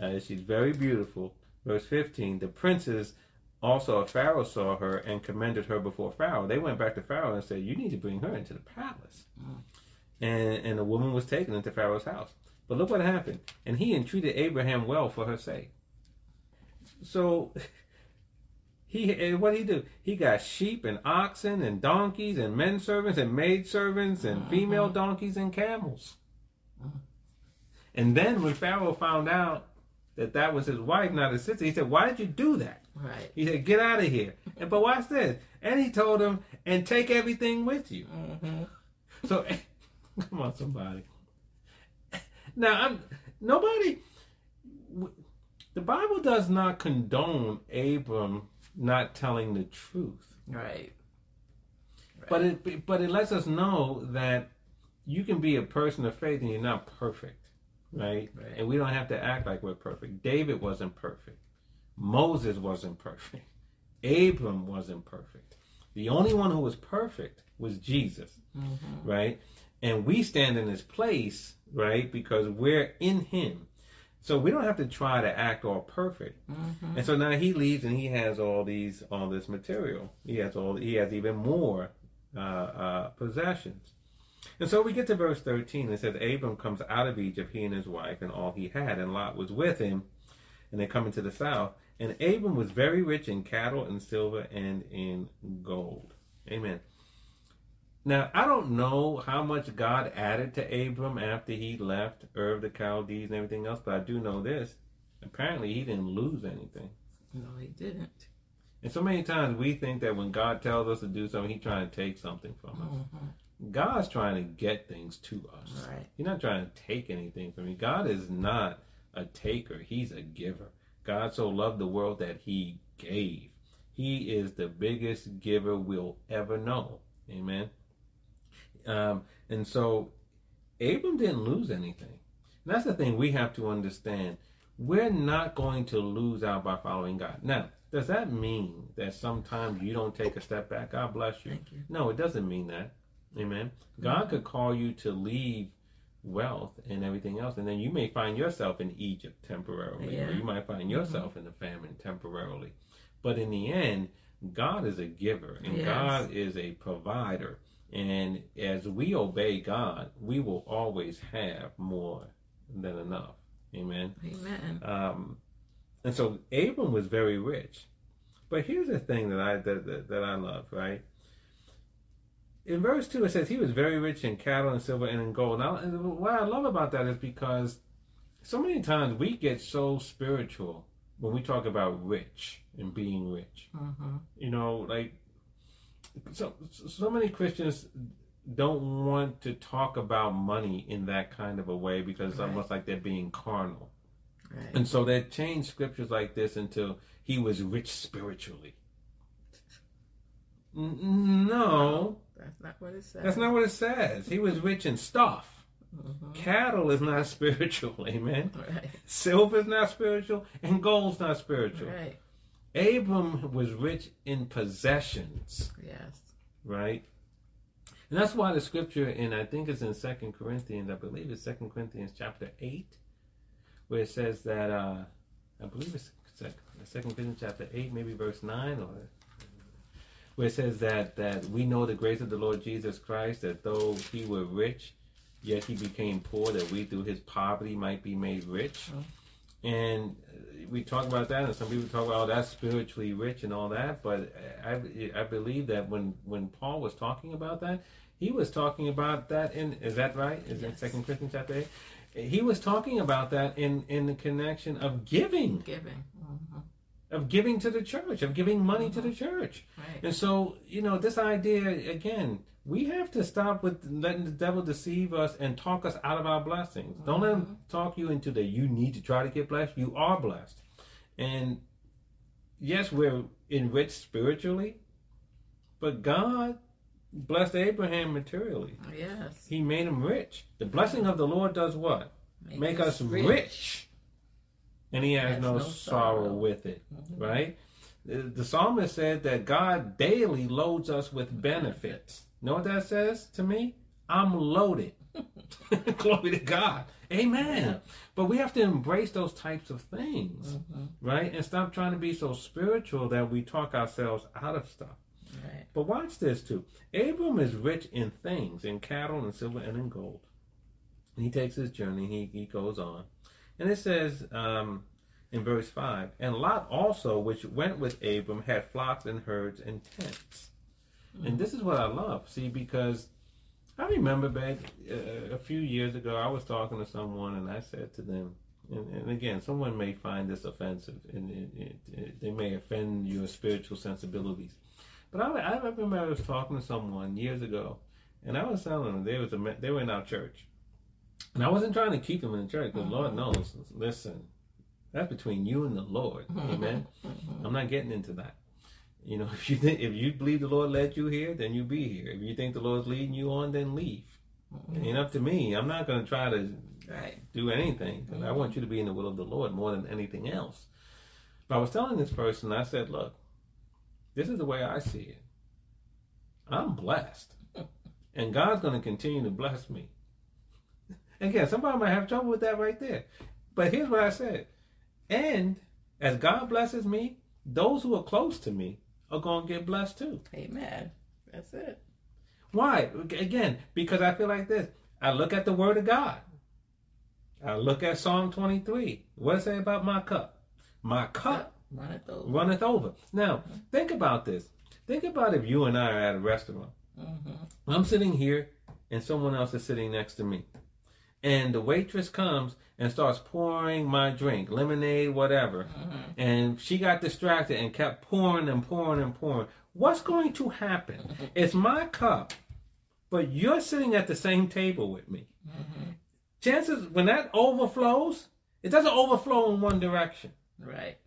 [SPEAKER 1] Uh, she's very beautiful. Verse 15, the princes also, Pharaoh saw her and commended her before Pharaoh. They went back to Pharaoh and said, You need to bring her into the palace. Mm. And, and the woman was taken into Pharaoh's house. But look what happened. And he entreated Abraham well for her sake. So, he what did he do? He got sheep and oxen and donkeys and men servants and maid servants and mm-hmm. female donkeys and camels. Mm-hmm. And then when Pharaoh found out that that was his wife, not his sister, he said, Why did you do that?
[SPEAKER 2] Right.
[SPEAKER 1] He said, "Get out of here." And but watch this. And he told him, "And take everything with you." Mm-hmm. So, come on, somebody. Now, I'm nobody. The Bible does not condone Abram not telling the truth.
[SPEAKER 2] Right.
[SPEAKER 1] right. But it but it lets us know that you can be a person of faith and you're not perfect. Right? right? And we don't have to act like we're perfect. David wasn't perfect. Moses wasn't perfect. Abram wasn't perfect. The only one who was perfect was Jesus, mm-hmm. right? And we stand in his place, right? Because we're in him. So we don't have to try to act all perfect. Mm-hmm. And so now he leaves and he has all these, all this material. He has all, he has even more uh, uh, possessions. And so we get to verse 13. It says, Abram comes out of Egypt, he and his wife, and all he had, and Lot was with him. And they come into the south. And Abram was very rich in cattle and silver and in gold. Amen. Now, I don't know how much God added to Abram after he left Ur of the Chaldees and everything else, but I do know this. Apparently, he didn't lose anything.
[SPEAKER 2] No, he didn't.
[SPEAKER 1] And so many times we think that when God tells us to do something, he's trying to take something from us. Mm-hmm. God's trying to get things to us.
[SPEAKER 2] Right.
[SPEAKER 1] He's not trying to take anything from you. God is not a taker, he's a giver. God so loved the world that he gave. He is the biggest giver we'll ever know. Amen. Um, and so Abram didn't lose anything. And that's the thing we have to understand. We're not going to lose out by following God. Now, does that mean that sometimes you don't take a step back? God bless you.
[SPEAKER 2] you.
[SPEAKER 1] No, it doesn't mean that. Amen. God mm-hmm. could call you to leave wealth and everything else. And then you may find yourself in Egypt temporarily, yeah. or you might find yourself mm-hmm. in the famine temporarily. But in the end, God is a giver and yes. God is a provider. And as we obey God, we will always have more than enough. Amen.
[SPEAKER 2] Amen.
[SPEAKER 1] Um, and so Abram was very rich. But here's the thing that I that, that, that I love, right? In verse 2 it says he was very rich in cattle and silver and in gold now what i love about that is because so many times we get so spiritual when we talk about rich and being rich.
[SPEAKER 2] Mm-hmm.
[SPEAKER 1] You know, like so so many Christians don't want to talk about money in that kind of a way because it's
[SPEAKER 2] Right.
[SPEAKER 1] almost like they're being carnal.
[SPEAKER 2] Right.
[SPEAKER 1] And so they change scriptures like this until he was rich spiritually. No,
[SPEAKER 2] That's not what it says.
[SPEAKER 1] that's not what it says. He was rich in stuff.
[SPEAKER 2] Mhm.
[SPEAKER 1] Cattle is not spiritual, amen.
[SPEAKER 2] Right.
[SPEAKER 1] Silver is not spiritual, and gold's not spiritual.
[SPEAKER 2] Right.
[SPEAKER 1] Abram was rich in possessions,
[SPEAKER 2] Yes.
[SPEAKER 1] right? And that's why the scripture, and I think it's in Second Corinthians, I believe it's Second Corinthians chapter 8, where it says that, uh, I believe it's Second Corinthians chapter 8, maybe verse 9, or where it says that, that we know the grace of the Lord Jesus Christ, that though he were rich, yet he became poor, that we through his poverty might be made rich. And uh, we talk about that, and some people talk about oh, that's spiritually rich and all that. But I, I believe that when, when Paul was talking about that, he was talking about that in is that right? Is
[SPEAKER 2] Yes.
[SPEAKER 1] Second Corinthians chapter eight? He was talking about that in in the connection of giving,
[SPEAKER 2] Giving. Mhm.
[SPEAKER 1] Of giving to the church, of giving money to the uh-huh. church.
[SPEAKER 2] Right.
[SPEAKER 1] And so, you know, this idea again, we have to stop with letting the devil deceive us and talk us out of our blessings. Don't let him mm-hmm. talk you into the you need to try to get blessed. You are blessed. And yes, we're enriched spiritually, but God blessed Abraham materially.
[SPEAKER 2] Yes.
[SPEAKER 1] He made him rich. The blessing of the Lord does what? Make, us rich. And he has no,
[SPEAKER 2] no
[SPEAKER 1] sorrow,
[SPEAKER 2] sorrow.
[SPEAKER 1] with it
[SPEAKER 2] Mhm.
[SPEAKER 1] right? The, the psalmist said that God daily loads us with benefits. Know what that says to me? I'm loaded. Glory to God. Amen.
[SPEAKER 2] Yeah.
[SPEAKER 1] But we have to embrace those types of things,
[SPEAKER 2] Mhm.
[SPEAKER 1] right? And stop trying to be so spiritual that we talk ourselves out of stuff.
[SPEAKER 2] Right.
[SPEAKER 1] But watch this too. Abram is rich in things, in cattle and silver and in gold. And he takes his journey, he, he goes on. And it says um, in verse 5 And Lot also, which went with Abram, had flocks and herds and tents. And this is what I love, see, because I remember back uh, a few years ago, I was talking to someone and I said to them, and, and again, someone may find this offensive and it, it, it, they may offend your spiritual sensibilities. But I, I remember I was talking to someone years ago, and I was telling them they was a, they were in our church, and I wasn't trying to keep him in the church because mm-hmm. Lord knows. Listen, that's between you and the Lord. Mm-hmm. Amen.
[SPEAKER 2] Mhm.
[SPEAKER 1] I'm not getting into that. You know, if you think if you believe the Lord led you here, then you be here. If you think the Lord's leading you on, then leave. It ain't up to me. I'm not going to try to
[SPEAKER 2] Right.
[SPEAKER 1] do anything because I want you to be in the will of the Lord more than anything else. But I was telling this person, I said, look, this is the way I see it. I'm blessed, and God's going to continue to bless me. Again, somebody might have trouble with that right there. But here's what I said. And as God blesses me, those who are close to me are going to get blessed too.
[SPEAKER 2] Amen. That's it.
[SPEAKER 1] Why? Again, because I feel like this. I look at the Word of God. I look at Psalm 23. What does it say about my cup? My cup
[SPEAKER 2] Run it over.
[SPEAKER 1] runneth over. Now, think about this. Think about if you and I are at a restaurant.
[SPEAKER 2] Mm-hmm.
[SPEAKER 1] I'm sitting here and someone else is sitting next to me. And the waitress comes and starts pouring my drink, lemonade, whatever.
[SPEAKER 2] Mm-hmm.
[SPEAKER 1] And she got distracted and kept pouring and pouring and pouring. What's going to happen? It's my cup, but you're sitting at the same table with me.
[SPEAKER 2] Mm-hmm.
[SPEAKER 1] Chances when that overflows, it doesn't overflow in one direction.
[SPEAKER 2] Right.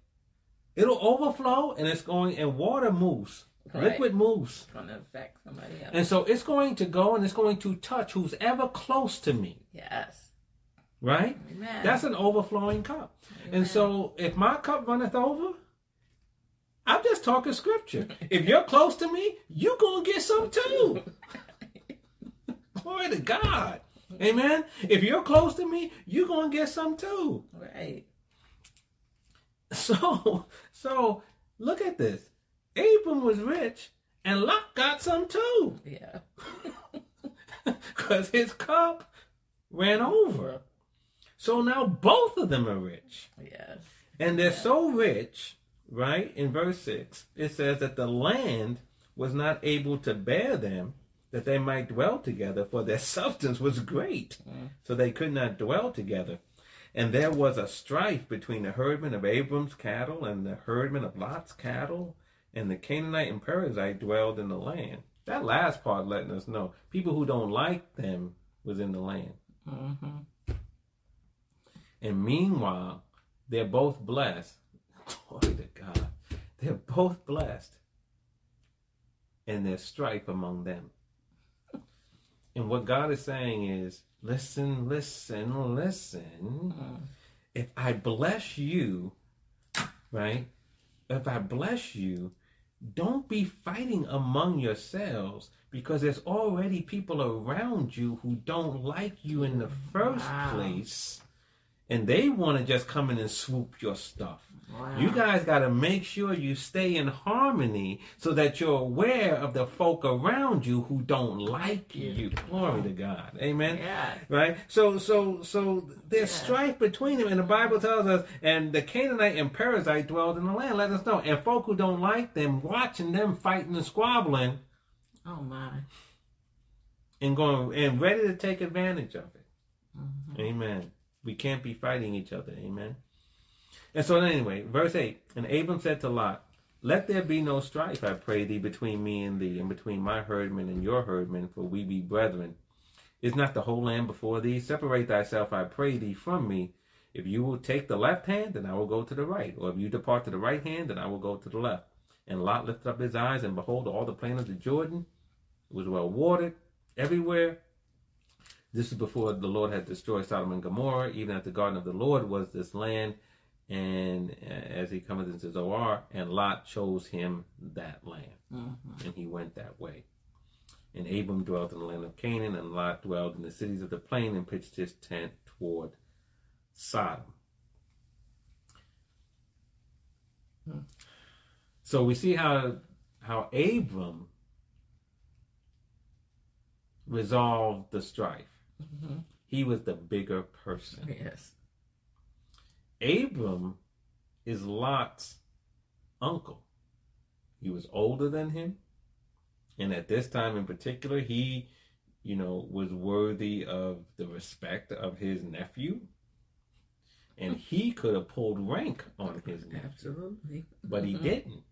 [SPEAKER 1] It'll overflow and it's going and water moves.
[SPEAKER 2] Right.
[SPEAKER 1] Liquid moves.
[SPEAKER 2] Trying to affect somebody else.
[SPEAKER 1] And so it's going to go and it's going to touch who's ever close to me.
[SPEAKER 2] yes.
[SPEAKER 1] Right?
[SPEAKER 2] Amen.
[SPEAKER 1] That's an overflowing cup.
[SPEAKER 2] Amen.
[SPEAKER 1] And so if my cup runneth over, I'm just talking scripture. If you're close to me, you're gonna get some too. Glory to God. Amen. If you're close to me, you're gonna get some too.
[SPEAKER 2] Right.
[SPEAKER 1] So so look at this. Abram was rich and Lot got some too.
[SPEAKER 2] Yeah.
[SPEAKER 1] Because his cup ran over. So now both of them are rich.
[SPEAKER 2] Yes.
[SPEAKER 1] And they're so rich, right? In verse 6, it says that the land was not able to bear them, that they might dwell together, for their substance was great. Mm. So they could not dwell together. And there was a strife between the herdmen of Abram's cattle and the herdmen of Lot's cattle, and the Canaanite and Perizzite dwelled in the land. That last part letting us know people who don't like them was in the land.
[SPEAKER 2] Mm-hmm.
[SPEAKER 1] And meanwhile, they're both blessed. Glory to God. They're both blessed. And there's strife among them. And what God is saying is listen, listen, listen. If I bless you, right? If I bless you, don't be fighting among yourselves because there's already people around you who don't like you in the first
[SPEAKER 2] Wow.
[SPEAKER 1] place and they want to just come in and swoop your stuff.
[SPEAKER 2] Wow.
[SPEAKER 1] You guys got to make sure you stay in harmony so that you're aware of the folk around you who don't like you. Glory to God. Amen.
[SPEAKER 2] Yes.
[SPEAKER 1] Right? So so so there's
[SPEAKER 2] Yeah.
[SPEAKER 1] strife between them and the Bible tells us and the Canaanite and Perizzite dwelled in the land. Let us know. And folk who don't like them, watching them fighting and squabbling
[SPEAKER 2] Oh my.
[SPEAKER 1] and going and ready to take advantage of it.
[SPEAKER 2] Mhm.
[SPEAKER 1] Amen. We can't be fighting each other. Amen. And so anyway, verse 8, and Abram said to Lot, Let there be no strife, I pray thee, between me and thee, and between my herdmen and your herdmen, for we be brethren. Is not the whole land before thee? Separate thyself, I pray thee, from me. If you will take the left hand, then I will go to the right. Or if you depart to the right hand, then I will go to the left. And Lot lifted up his eyes, and behold, all the plain of the Jordan was well watered everywhere. This is before the Lord had destroyed Sodom and Gomorrah. Even at the garden of the Lord was this land. And uh, as he cometh into Zoar, and Lot chose him that land,
[SPEAKER 2] Mhm.
[SPEAKER 1] and he went that way. And Abram dwelt in the land of Canaan, and Lot dwelled in the cities of the plain and pitched his tent toward Sodom.
[SPEAKER 2] Hmm.
[SPEAKER 1] So we see how how Abram resolved the strife.
[SPEAKER 2] Mhm.
[SPEAKER 1] He was the bigger person.
[SPEAKER 2] Yes.
[SPEAKER 1] Abram is Lot's uncle. He was older than him. And at this time in particular, he, you know, was worthy of the respect of his nephew. And he could have pulled rank on his nephew,
[SPEAKER 2] Absolutely.
[SPEAKER 1] but he
[SPEAKER 2] Mhm.
[SPEAKER 1] didn't.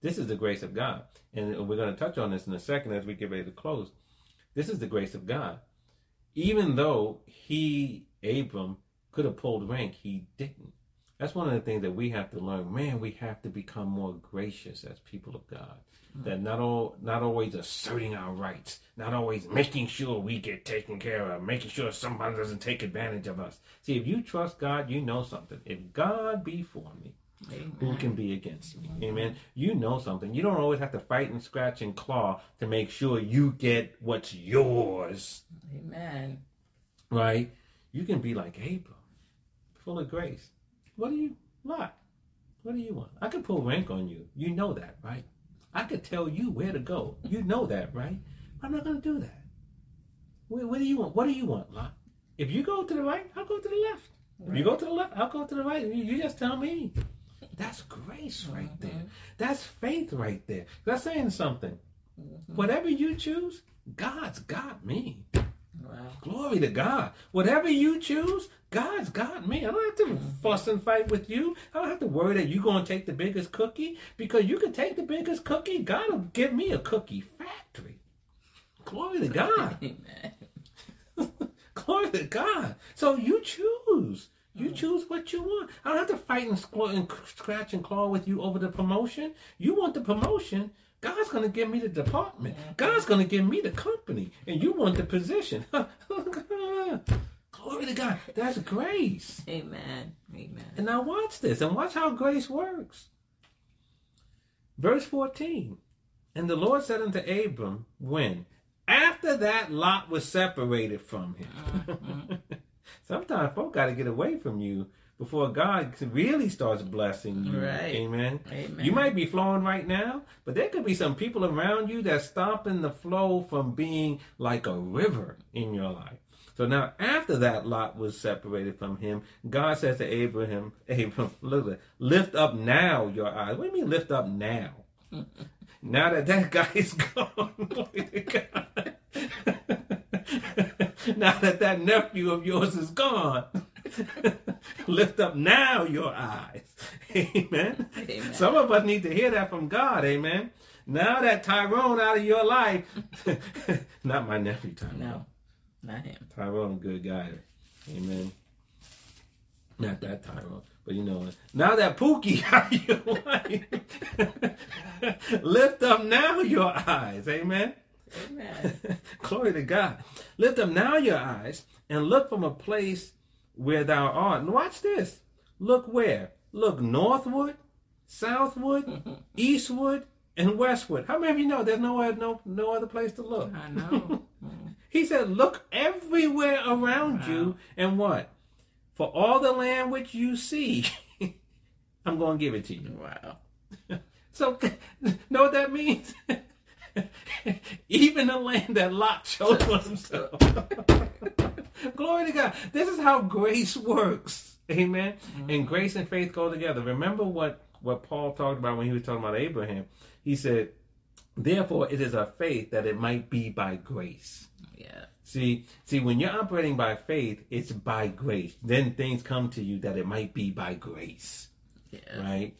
[SPEAKER 1] This is the grace of God. And we're going to touch on this in a second as we get ready to close. This is the grace of God. Even though he, Abram, could have pulled rank, he didn't. That's one of the things that we have to learn. Man, we have to become more gracious as people of God. Mm-hmm. That not all, not always asserting our rights, not always making sure we get taken care of, making sure somebody doesn't take advantage of us. See, if you trust God, you know something. If God be for me, who can be against me? Amen. You know something. You don't always have to fight and scratch and claw to make sure you get what's yours,
[SPEAKER 2] Amen.
[SPEAKER 1] right? You can be like Abram, full of grace. What do you want? What do you want? I could pull rank on you. You know that, right? I could tell you where to go. You know that, right? I'm not going to do that. What, what do you want? What do you want, Lot? If you go to the right, I'll go to the left. If you go to the left, I'll go to the right. You, you just tell me. That's grace right there. That's faith right there. That's saying something.
[SPEAKER 2] Mhm.
[SPEAKER 1] Whatever you choose, God's got me.
[SPEAKER 2] Wow.
[SPEAKER 1] Glory to God. Whatever you choose, God's got me. I don't have to fuss and fight with you. I don't have to worry that you're going to take the biggest cookie because you can take the biggest cookie. God will give me a cookie factory. Glory to God. Glory to God. So you choose. You choose what you want. I don't have to fight and, scl- and scratch and claw with you over the promotion. You want the promotion. God's going to give me the department. God's going to give me the company. And you want the position. Glory to God. That's grace.
[SPEAKER 2] Amen. Amen.
[SPEAKER 1] And now watch this and watch how grace works. Verse 14. And the Lord said unto Abram, when? After that Lot was separated from him. Uh-huh. Sometimes folk got to get away from you before God really starts blessing you.
[SPEAKER 2] Right.
[SPEAKER 1] Amen.
[SPEAKER 2] Amen.
[SPEAKER 1] You might be flowing right now, but there could be some people around you that's stopping the flow from being like a river in your life. So now, after that Lot was separated from him, God says to Abraham, Abram, look, at- lift up now your eyes. What do you mean lift up now? now that that guy is gone, glory to God. now that that nephew of yours is gone, Lift up now your eyes. Amen.
[SPEAKER 2] Amen.
[SPEAKER 1] Some of us need to hear that from God. Amen. Now that Tyrone out of your life, not my nephew Tyrone.
[SPEAKER 2] No, not him.
[SPEAKER 1] Tyrone, good guy. Amen. Not that Tyrone, but you know, now that Pookie out of your life, lift up now your eyes. Amen.
[SPEAKER 2] Amen.
[SPEAKER 1] Glory to God. Lift up now your eyes and look from a place where thou art. And watch this. Look where? Look northward, southward, eastward, and westward. How many of you know there's no other, no, no other place to look?
[SPEAKER 2] I know.
[SPEAKER 1] He said, Look everywhere around you, and what? For all the land which you see, I'm going to give it to you.
[SPEAKER 2] Wow.
[SPEAKER 1] So, know what that means? Even the land that Lot chose for himself. Glory to God. This is how grace works. Amen. Mm-hmm. And grace and faith go together. Remember what, what Paul talked about when he was talking about Abraham? He said, Therefore, it is our faith that it might be by grace.
[SPEAKER 2] Yeah.
[SPEAKER 1] See, see, when you're operating by faith, it's by grace. Then things come to you that it might be by grace,
[SPEAKER 2] Yeah.
[SPEAKER 1] right?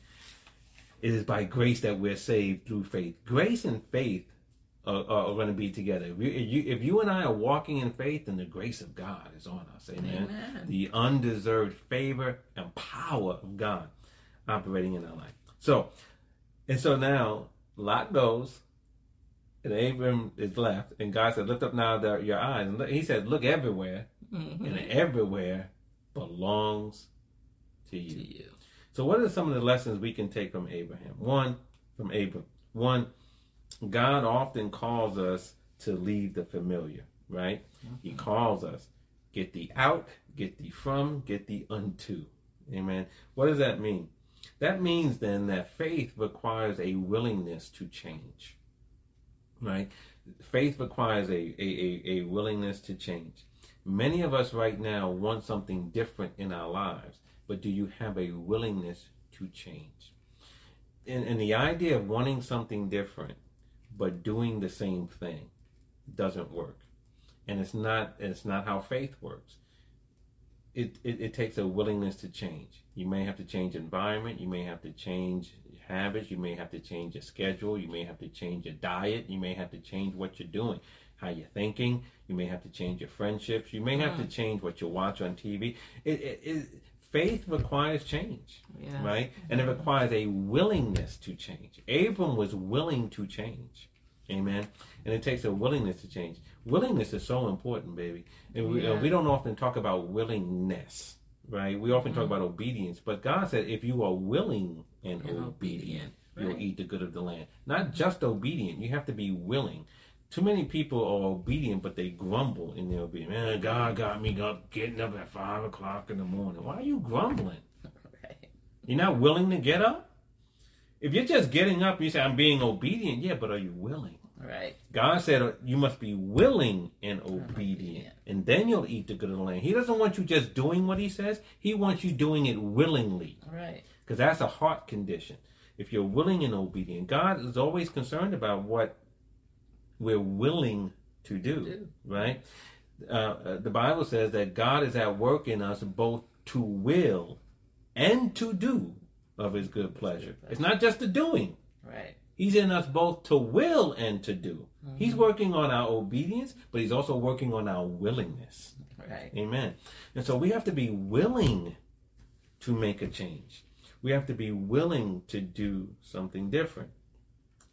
[SPEAKER 1] It is by grace that we're saved through faith. Grace and faith are, are, going to be together. If you, if you, if you and I are walking in faith, then the grace of God is on us. Amen.
[SPEAKER 2] Amen.
[SPEAKER 1] The undeserved favor and power of God operating in our life. So, and so now Lot goes, and Abram is left, and God said, "Lift up now the, your eyes." And look- He said, "Look everywhere,
[SPEAKER 2] Mhm.
[SPEAKER 1] and everywhere belongs to
[SPEAKER 2] To
[SPEAKER 1] you." So, what are some of the lessons we can take from Abraham? One, from Abraham. One, God often calls us to leave the familiar, right? He mm-hmm. calls us get thee out, get thee from, get thee unto. Amen. What does that mean? That means then that faith requires a willingness to change, right? Faith requires a, a, a, a willingness to change. Many of us right now want something different in our lives, but do you have a willingness to change? And, and the idea of wanting something different, but doing the same thing, doesn't work. And it's not it's not how faith works. It, it, it takes a willingness to change. You may have to change environment. You may have to change habits. You may have to change your schedule. You may have to change your diet. You may have to change what you're doing, how you're thinking. You may have to change your friendships. You may have to mm. change what you watch on TV. It, it, it, faith requires change, right? And it requires a willingness to change. Abram was willing to change. Amen. And it takes a willingness to change. Willingness is so important, baby. And we, uh, we don't often talk about willingness, right? We often talk about obedience. But God said, if you are willing and,
[SPEAKER 2] And
[SPEAKER 1] obedient,
[SPEAKER 2] obedient,
[SPEAKER 1] you'll eat the good of the land. Not just obedient, you have to be willing. Too many people are obedient, but they grumble in their obedience. Man, God got me up, getting up at 5 o'clock in the morning. Why are you grumbling?
[SPEAKER 2] Right.
[SPEAKER 1] You're not willing to get up? If you're just getting up, you say, I'm being obedient. Yeah, but are you willing?
[SPEAKER 2] Right.
[SPEAKER 1] God said uh, you must be willing and obedient,
[SPEAKER 2] obedient.
[SPEAKER 1] and then you'll eat the good of the land. He doesn't want you just doing what He says, He wants you doing it willingly,
[SPEAKER 2] Right.
[SPEAKER 1] because that's a heart condition. If you're willing and obedient, God is always concerned about what we're willing to do,
[SPEAKER 2] Do.
[SPEAKER 1] right? Uh, uh, the Bible says that God is at work in us both to will and to do of His good pleasure. It's not just the doing.
[SPEAKER 2] Right.
[SPEAKER 1] He's in us both to will and to do. He's working on our obedience, but he's also working on our willingness.
[SPEAKER 2] Right.
[SPEAKER 1] Amen. And so we have to be willing to make a change. We have to be willing to do something different.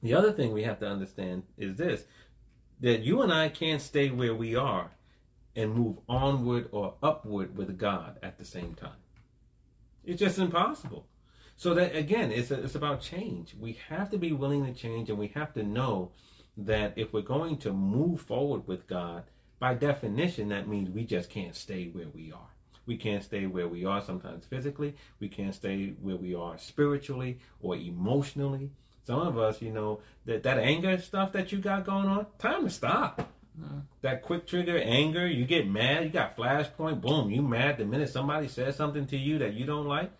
[SPEAKER 1] The other thing we have to understand is this that you and I can't stay where we are and move onward or upward with God at the same time. It's just impossible. So that again, it's a, it's about change. We have to be willing to change, and we have to know that if we're going to move forward with God, by definition, that means we just can't stay where we are. We can't stay where we are sometimes physically. We can't stay where we are spiritually or emotionally. Some of us, you know, that that anger stuff that you got going on, time to stop. Uh-huh. That quick trigger anger, you get mad, you got flashpoint, boom, you mad the minute somebody says something to you that you don't like.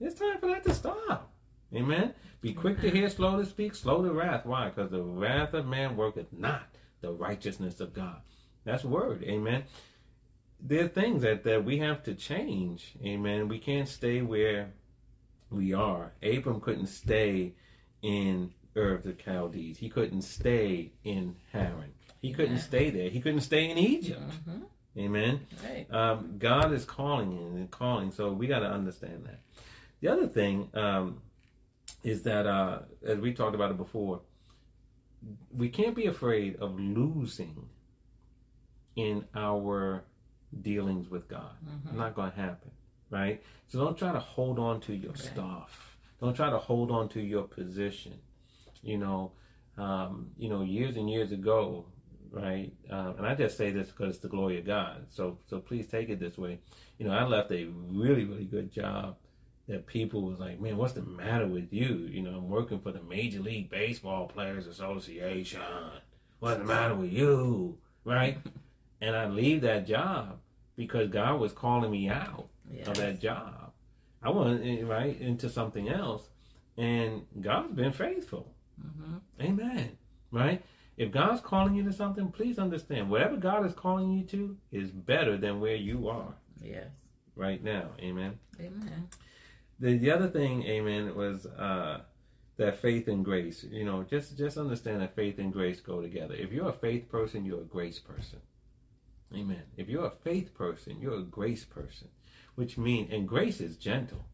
[SPEAKER 1] It's time for that to stop. Amen. Be quick to hear, slow to speak, slow to wrath. Why? Because the wrath of man worketh not the righteousness of God. That's word. Amen. there are things that, that we have to change. Amen. We can't stay where we are. Abram couldn't stay in Ur of the Chaldees. He couldn't stay in Haran. He couldn't stay there. He couldn't stay in Egypt.
[SPEAKER 2] Mhm.
[SPEAKER 1] Amen.
[SPEAKER 2] Right.
[SPEAKER 1] Um, God is calling and calling, so we got to understand that. The other thing um, is that, uh, as we talked about it before, we can't be afraid of losing in our dealings with God.
[SPEAKER 2] Mhm.
[SPEAKER 1] Not going to happen, right? So don't try to hold on to your
[SPEAKER 2] Right.
[SPEAKER 1] stuff. Don't try to hold on to your position. You know, um, you know, years and years ago, right? Um, and I just say this because it's the glory of God. So, so please take it this way. You know, I left a really, really good job that people was like, man, what's the matter with you? You know, I'm working for the Major League Baseball Players Association. What's the matter with you? Right? and I leave that job because God was calling me out
[SPEAKER 2] Yes.
[SPEAKER 1] of that job. I went eh, right into something else, and God's been faithful.
[SPEAKER 2] Mhm.
[SPEAKER 1] Amen. Right? If God's calling you to something, please understand whatever God is calling you to is better than where you are
[SPEAKER 2] Yes.
[SPEAKER 1] right now. Amen.
[SPEAKER 2] Amen.
[SPEAKER 1] The, the other thing, amen, was uh, that faith and grace. You know, just just understand that faith and grace go together. If you're a faith person, you're a grace person. Amen. If you're a faith person, you're a grace person, which means, and grace is gentle.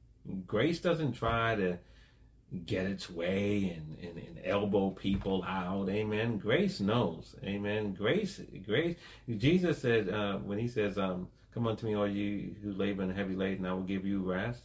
[SPEAKER 1] Grace doesn't try to get its way and, and, and elbow people out. Amen. Grace knows. Amen. Grace, grace. Jesus said uh, when he says, um, "Come unto me, all you who labor and heavy laden, I will give you rest."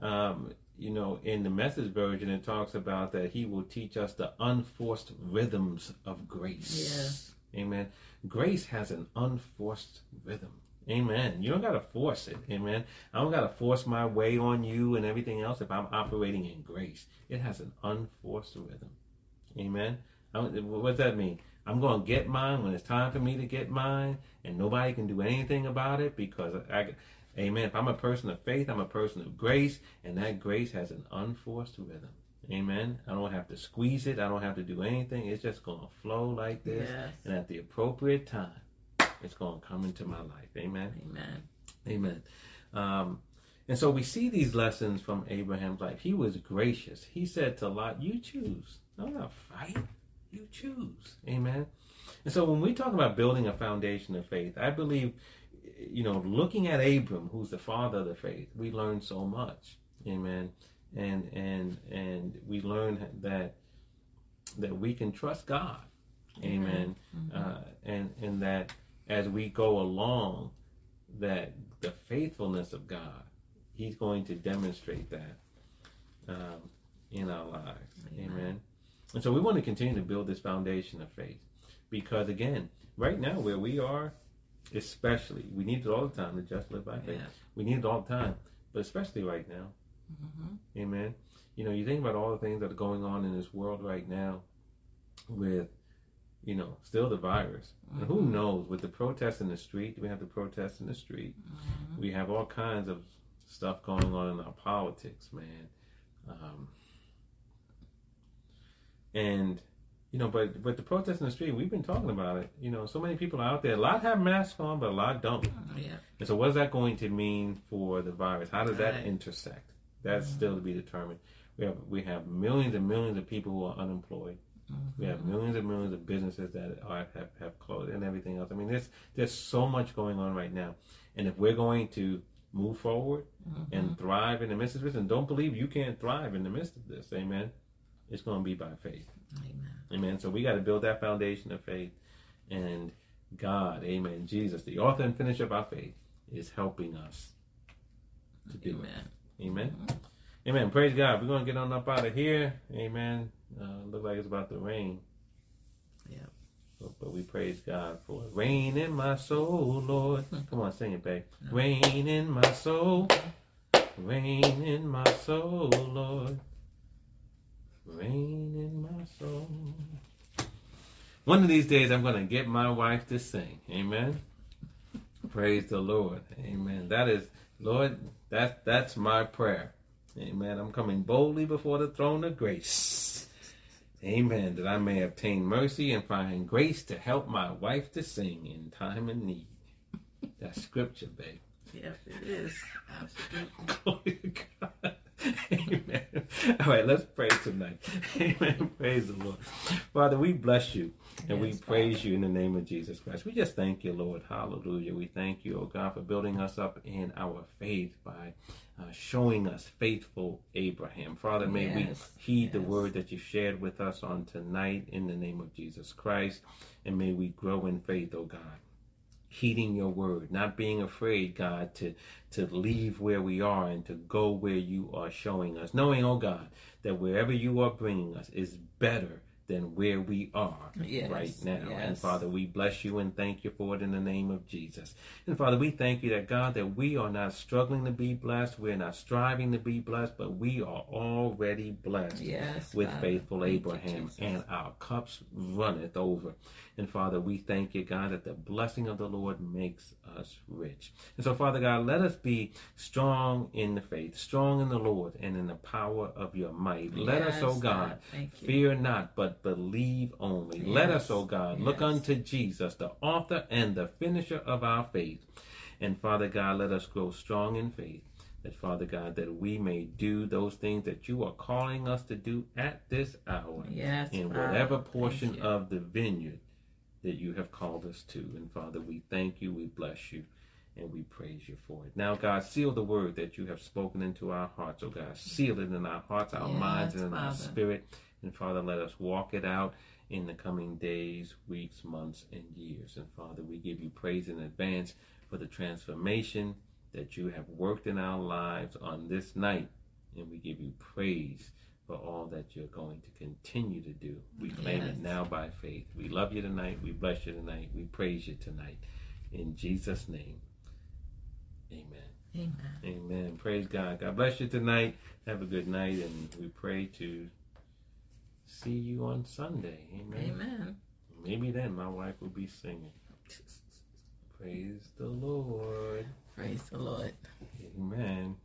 [SPEAKER 1] Um, you know, in the Message version, it talks about that He will teach us the unforced rhythms of grace. Yes. Amen. Grace has an unforced rhythm. Amen. You don't got to force it. Amen. I don't got to force my way on you and everything else if I'm operating in grace. It has an unforced rhythm. Amen. I What does that mean? I'm going to get mine when it's time for me to get mine, and nobody can do anything about it because I. Amen. If I'm a person of faith, I'm a person of grace, and that grace has an unforced rhythm. Amen. I don't have to squeeze it. I don't have to do anything. It's just going to flow like this.
[SPEAKER 2] Yes.
[SPEAKER 1] And at the appropriate time, it's going to come into my life. Amen.
[SPEAKER 2] Amen.
[SPEAKER 1] Amen. Um, and so we see these lessons from Abraham's life. He was gracious. He said to Lot, You choose. I'm not fight. You choose. Amen. And so when we talk about building a foundation of faith, I believe, you know, looking at Abram, who's the father of the faith, we learn so much. Amen. And and and we learn that that we can trust God. Amen. Uh, and and that as we go along, that the faithfulness of God, He's going to demonstrate that um, in our lives.
[SPEAKER 2] Amen.
[SPEAKER 1] Amen. And so we want to continue to build this foundation of faith because, again, right now where we are, especially, we need it all the time to just live by faith.
[SPEAKER 2] Yeah.
[SPEAKER 1] We need it all the time, but especially right now.
[SPEAKER 2] Mhm.
[SPEAKER 1] Amen. You know, you think about all the things that are going on in this world right now with, you know, still the virus. And who knows, with the protests in the street, we have the protests in the street.
[SPEAKER 2] Mhm.
[SPEAKER 1] We have all kinds of stuff going on in our politics, man. Um, and, you know, but but the protests in the street, we've been talking about it. You know, so many people are out there. A lot have masks on, but a lot don't.
[SPEAKER 2] Yeah.
[SPEAKER 1] And so, what is that going to mean for the virus? How does that
[SPEAKER 2] Right.
[SPEAKER 1] intersect? That's
[SPEAKER 2] Mhm.
[SPEAKER 1] still to be determined. We have we have millions and millions of people who are unemployed. We have millions and millions of businesses that are, have have closed and everything else. I mean, there's there's so much going on right now, and if we're going to move forward
[SPEAKER 2] Mhm.
[SPEAKER 1] and thrive in the midst of this, and don't believe you can't thrive in the midst of this, amen. It's going to be by faith.
[SPEAKER 2] Amen.
[SPEAKER 1] Amen. So we got to build that foundation of faith. And God, amen, Jesus, the author and finisher of our faith, is helping us to do
[SPEAKER 2] Amen.
[SPEAKER 1] it. Amen. Amen. Praise God. We're going to get on up out of here. Amen. Uh, look like it's about to rain.
[SPEAKER 2] Yeah.
[SPEAKER 1] But, but we praise God for it. Rain in my soul, Lord. Come on, sing it, babe. Rain in my soul. Rain in my soul, Lord. Rain in my soul. One of these days, I'm going to get my wife to sing. Amen. Praise the Lord. Amen. That is, Lord, that, that's my prayer. Amen. I'm coming boldly before the throne of grace. Amen. That I may obtain mercy and find grace to help my wife to sing in time of need. That's scripture, babe.
[SPEAKER 2] Yes, it is. Absolutely.
[SPEAKER 1] Glory to God. Amen. All right, let's pray tonight. Amen. Praise the Lord. Father, we bless you and we praise
[SPEAKER 2] Father.
[SPEAKER 1] you in the name of Jesus Christ. We just thank you, Lord. Hallelujah. We thank you, oh God, for building us up in our faith by uh, showing us faithful Abraham. Father, may we
[SPEAKER 2] Yes,
[SPEAKER 1] heed the word that you shared with us on tonight in the name of Jesus Christ. And may we grow in faith, oh God heeding your word, not being afraid, God, to to leave where we are and to go where you are showing us, knowing, oh God, that wherever you are bringing us is better than where we are
[SPEAKER 2] Yes,
[SPEAKER 1] right now. And. Father, we bless you and thank you for it in the name of Jesus. And Father, we thank you that God, that we are not struggling to be blessed, we're not striving to be blessed, but we are already blessed
[SPEAKER 2] Yes.
[SPEAKER 1] with
[SPEAKER 2] Father.
[SPEAKER 1] faithful
[SPEAKER 2] Thank
[SPEAKER 1] Abraham,
[SPEAKER 2] Jesus.
[SPEAKER 1] and our cups runneth over. And Father, we thank you, God, that the blessing of the Lord makes us rich. And so, Father God, let us be strong in the faith, strong in the Lord, and in the power of your might. let us,
[SPEAKER 2] Yes,
[SPEAKER 1] oh God,
[SPEAKER 2] God.
[SPEAKER 1] Fear not, but believe only. Let us,
[SPEAKER 2] Yes,
[SPEAKER 1] oh God, look unto Jesus, the author and the finisher of our faith. And Father God, let us grow strong in faith. That Father God, that we may do those things that you are calling us to do at this hour
[SPEAKER 2] Yes.
[SPEAKER 1] in
[SPEAKER 2] Father.
[SPEAKER 1] whatever portion of the vineyard that you have called us to. And Father, we thank you, we bless you, and we praise you for it. Now, God, seal the word that you have spoken into our hearts, oh God. Seal it in our hearts, our
[SPEAKER 2] Yes,
[SPEAKER 1] minds, and in our spirit. And Father, let us walk it out in the coming days, weeks, months, and years. And Father, we give you praise in advance for the transformation that you have worked in our lives on this night. And we give you praise for all that you're going to continue to do. We claim it now by faith. We love you tonight. We bless you tonight. We praise you tonight. In Jesus' name, amen.
[SPEAKER 2] Amen.
[SPEAKER 1] Amen. Praise God. God bless you tonight. Have a good night. And we pray to see you on Sunday. Amen.
[SPEAKER 2] Amen.
[SPEAKER 1] Maybe then my wife will be singing. Praise the Lord.
[SPEAKER 2] Praise the Lord.
[SPEAKER 1] Amen.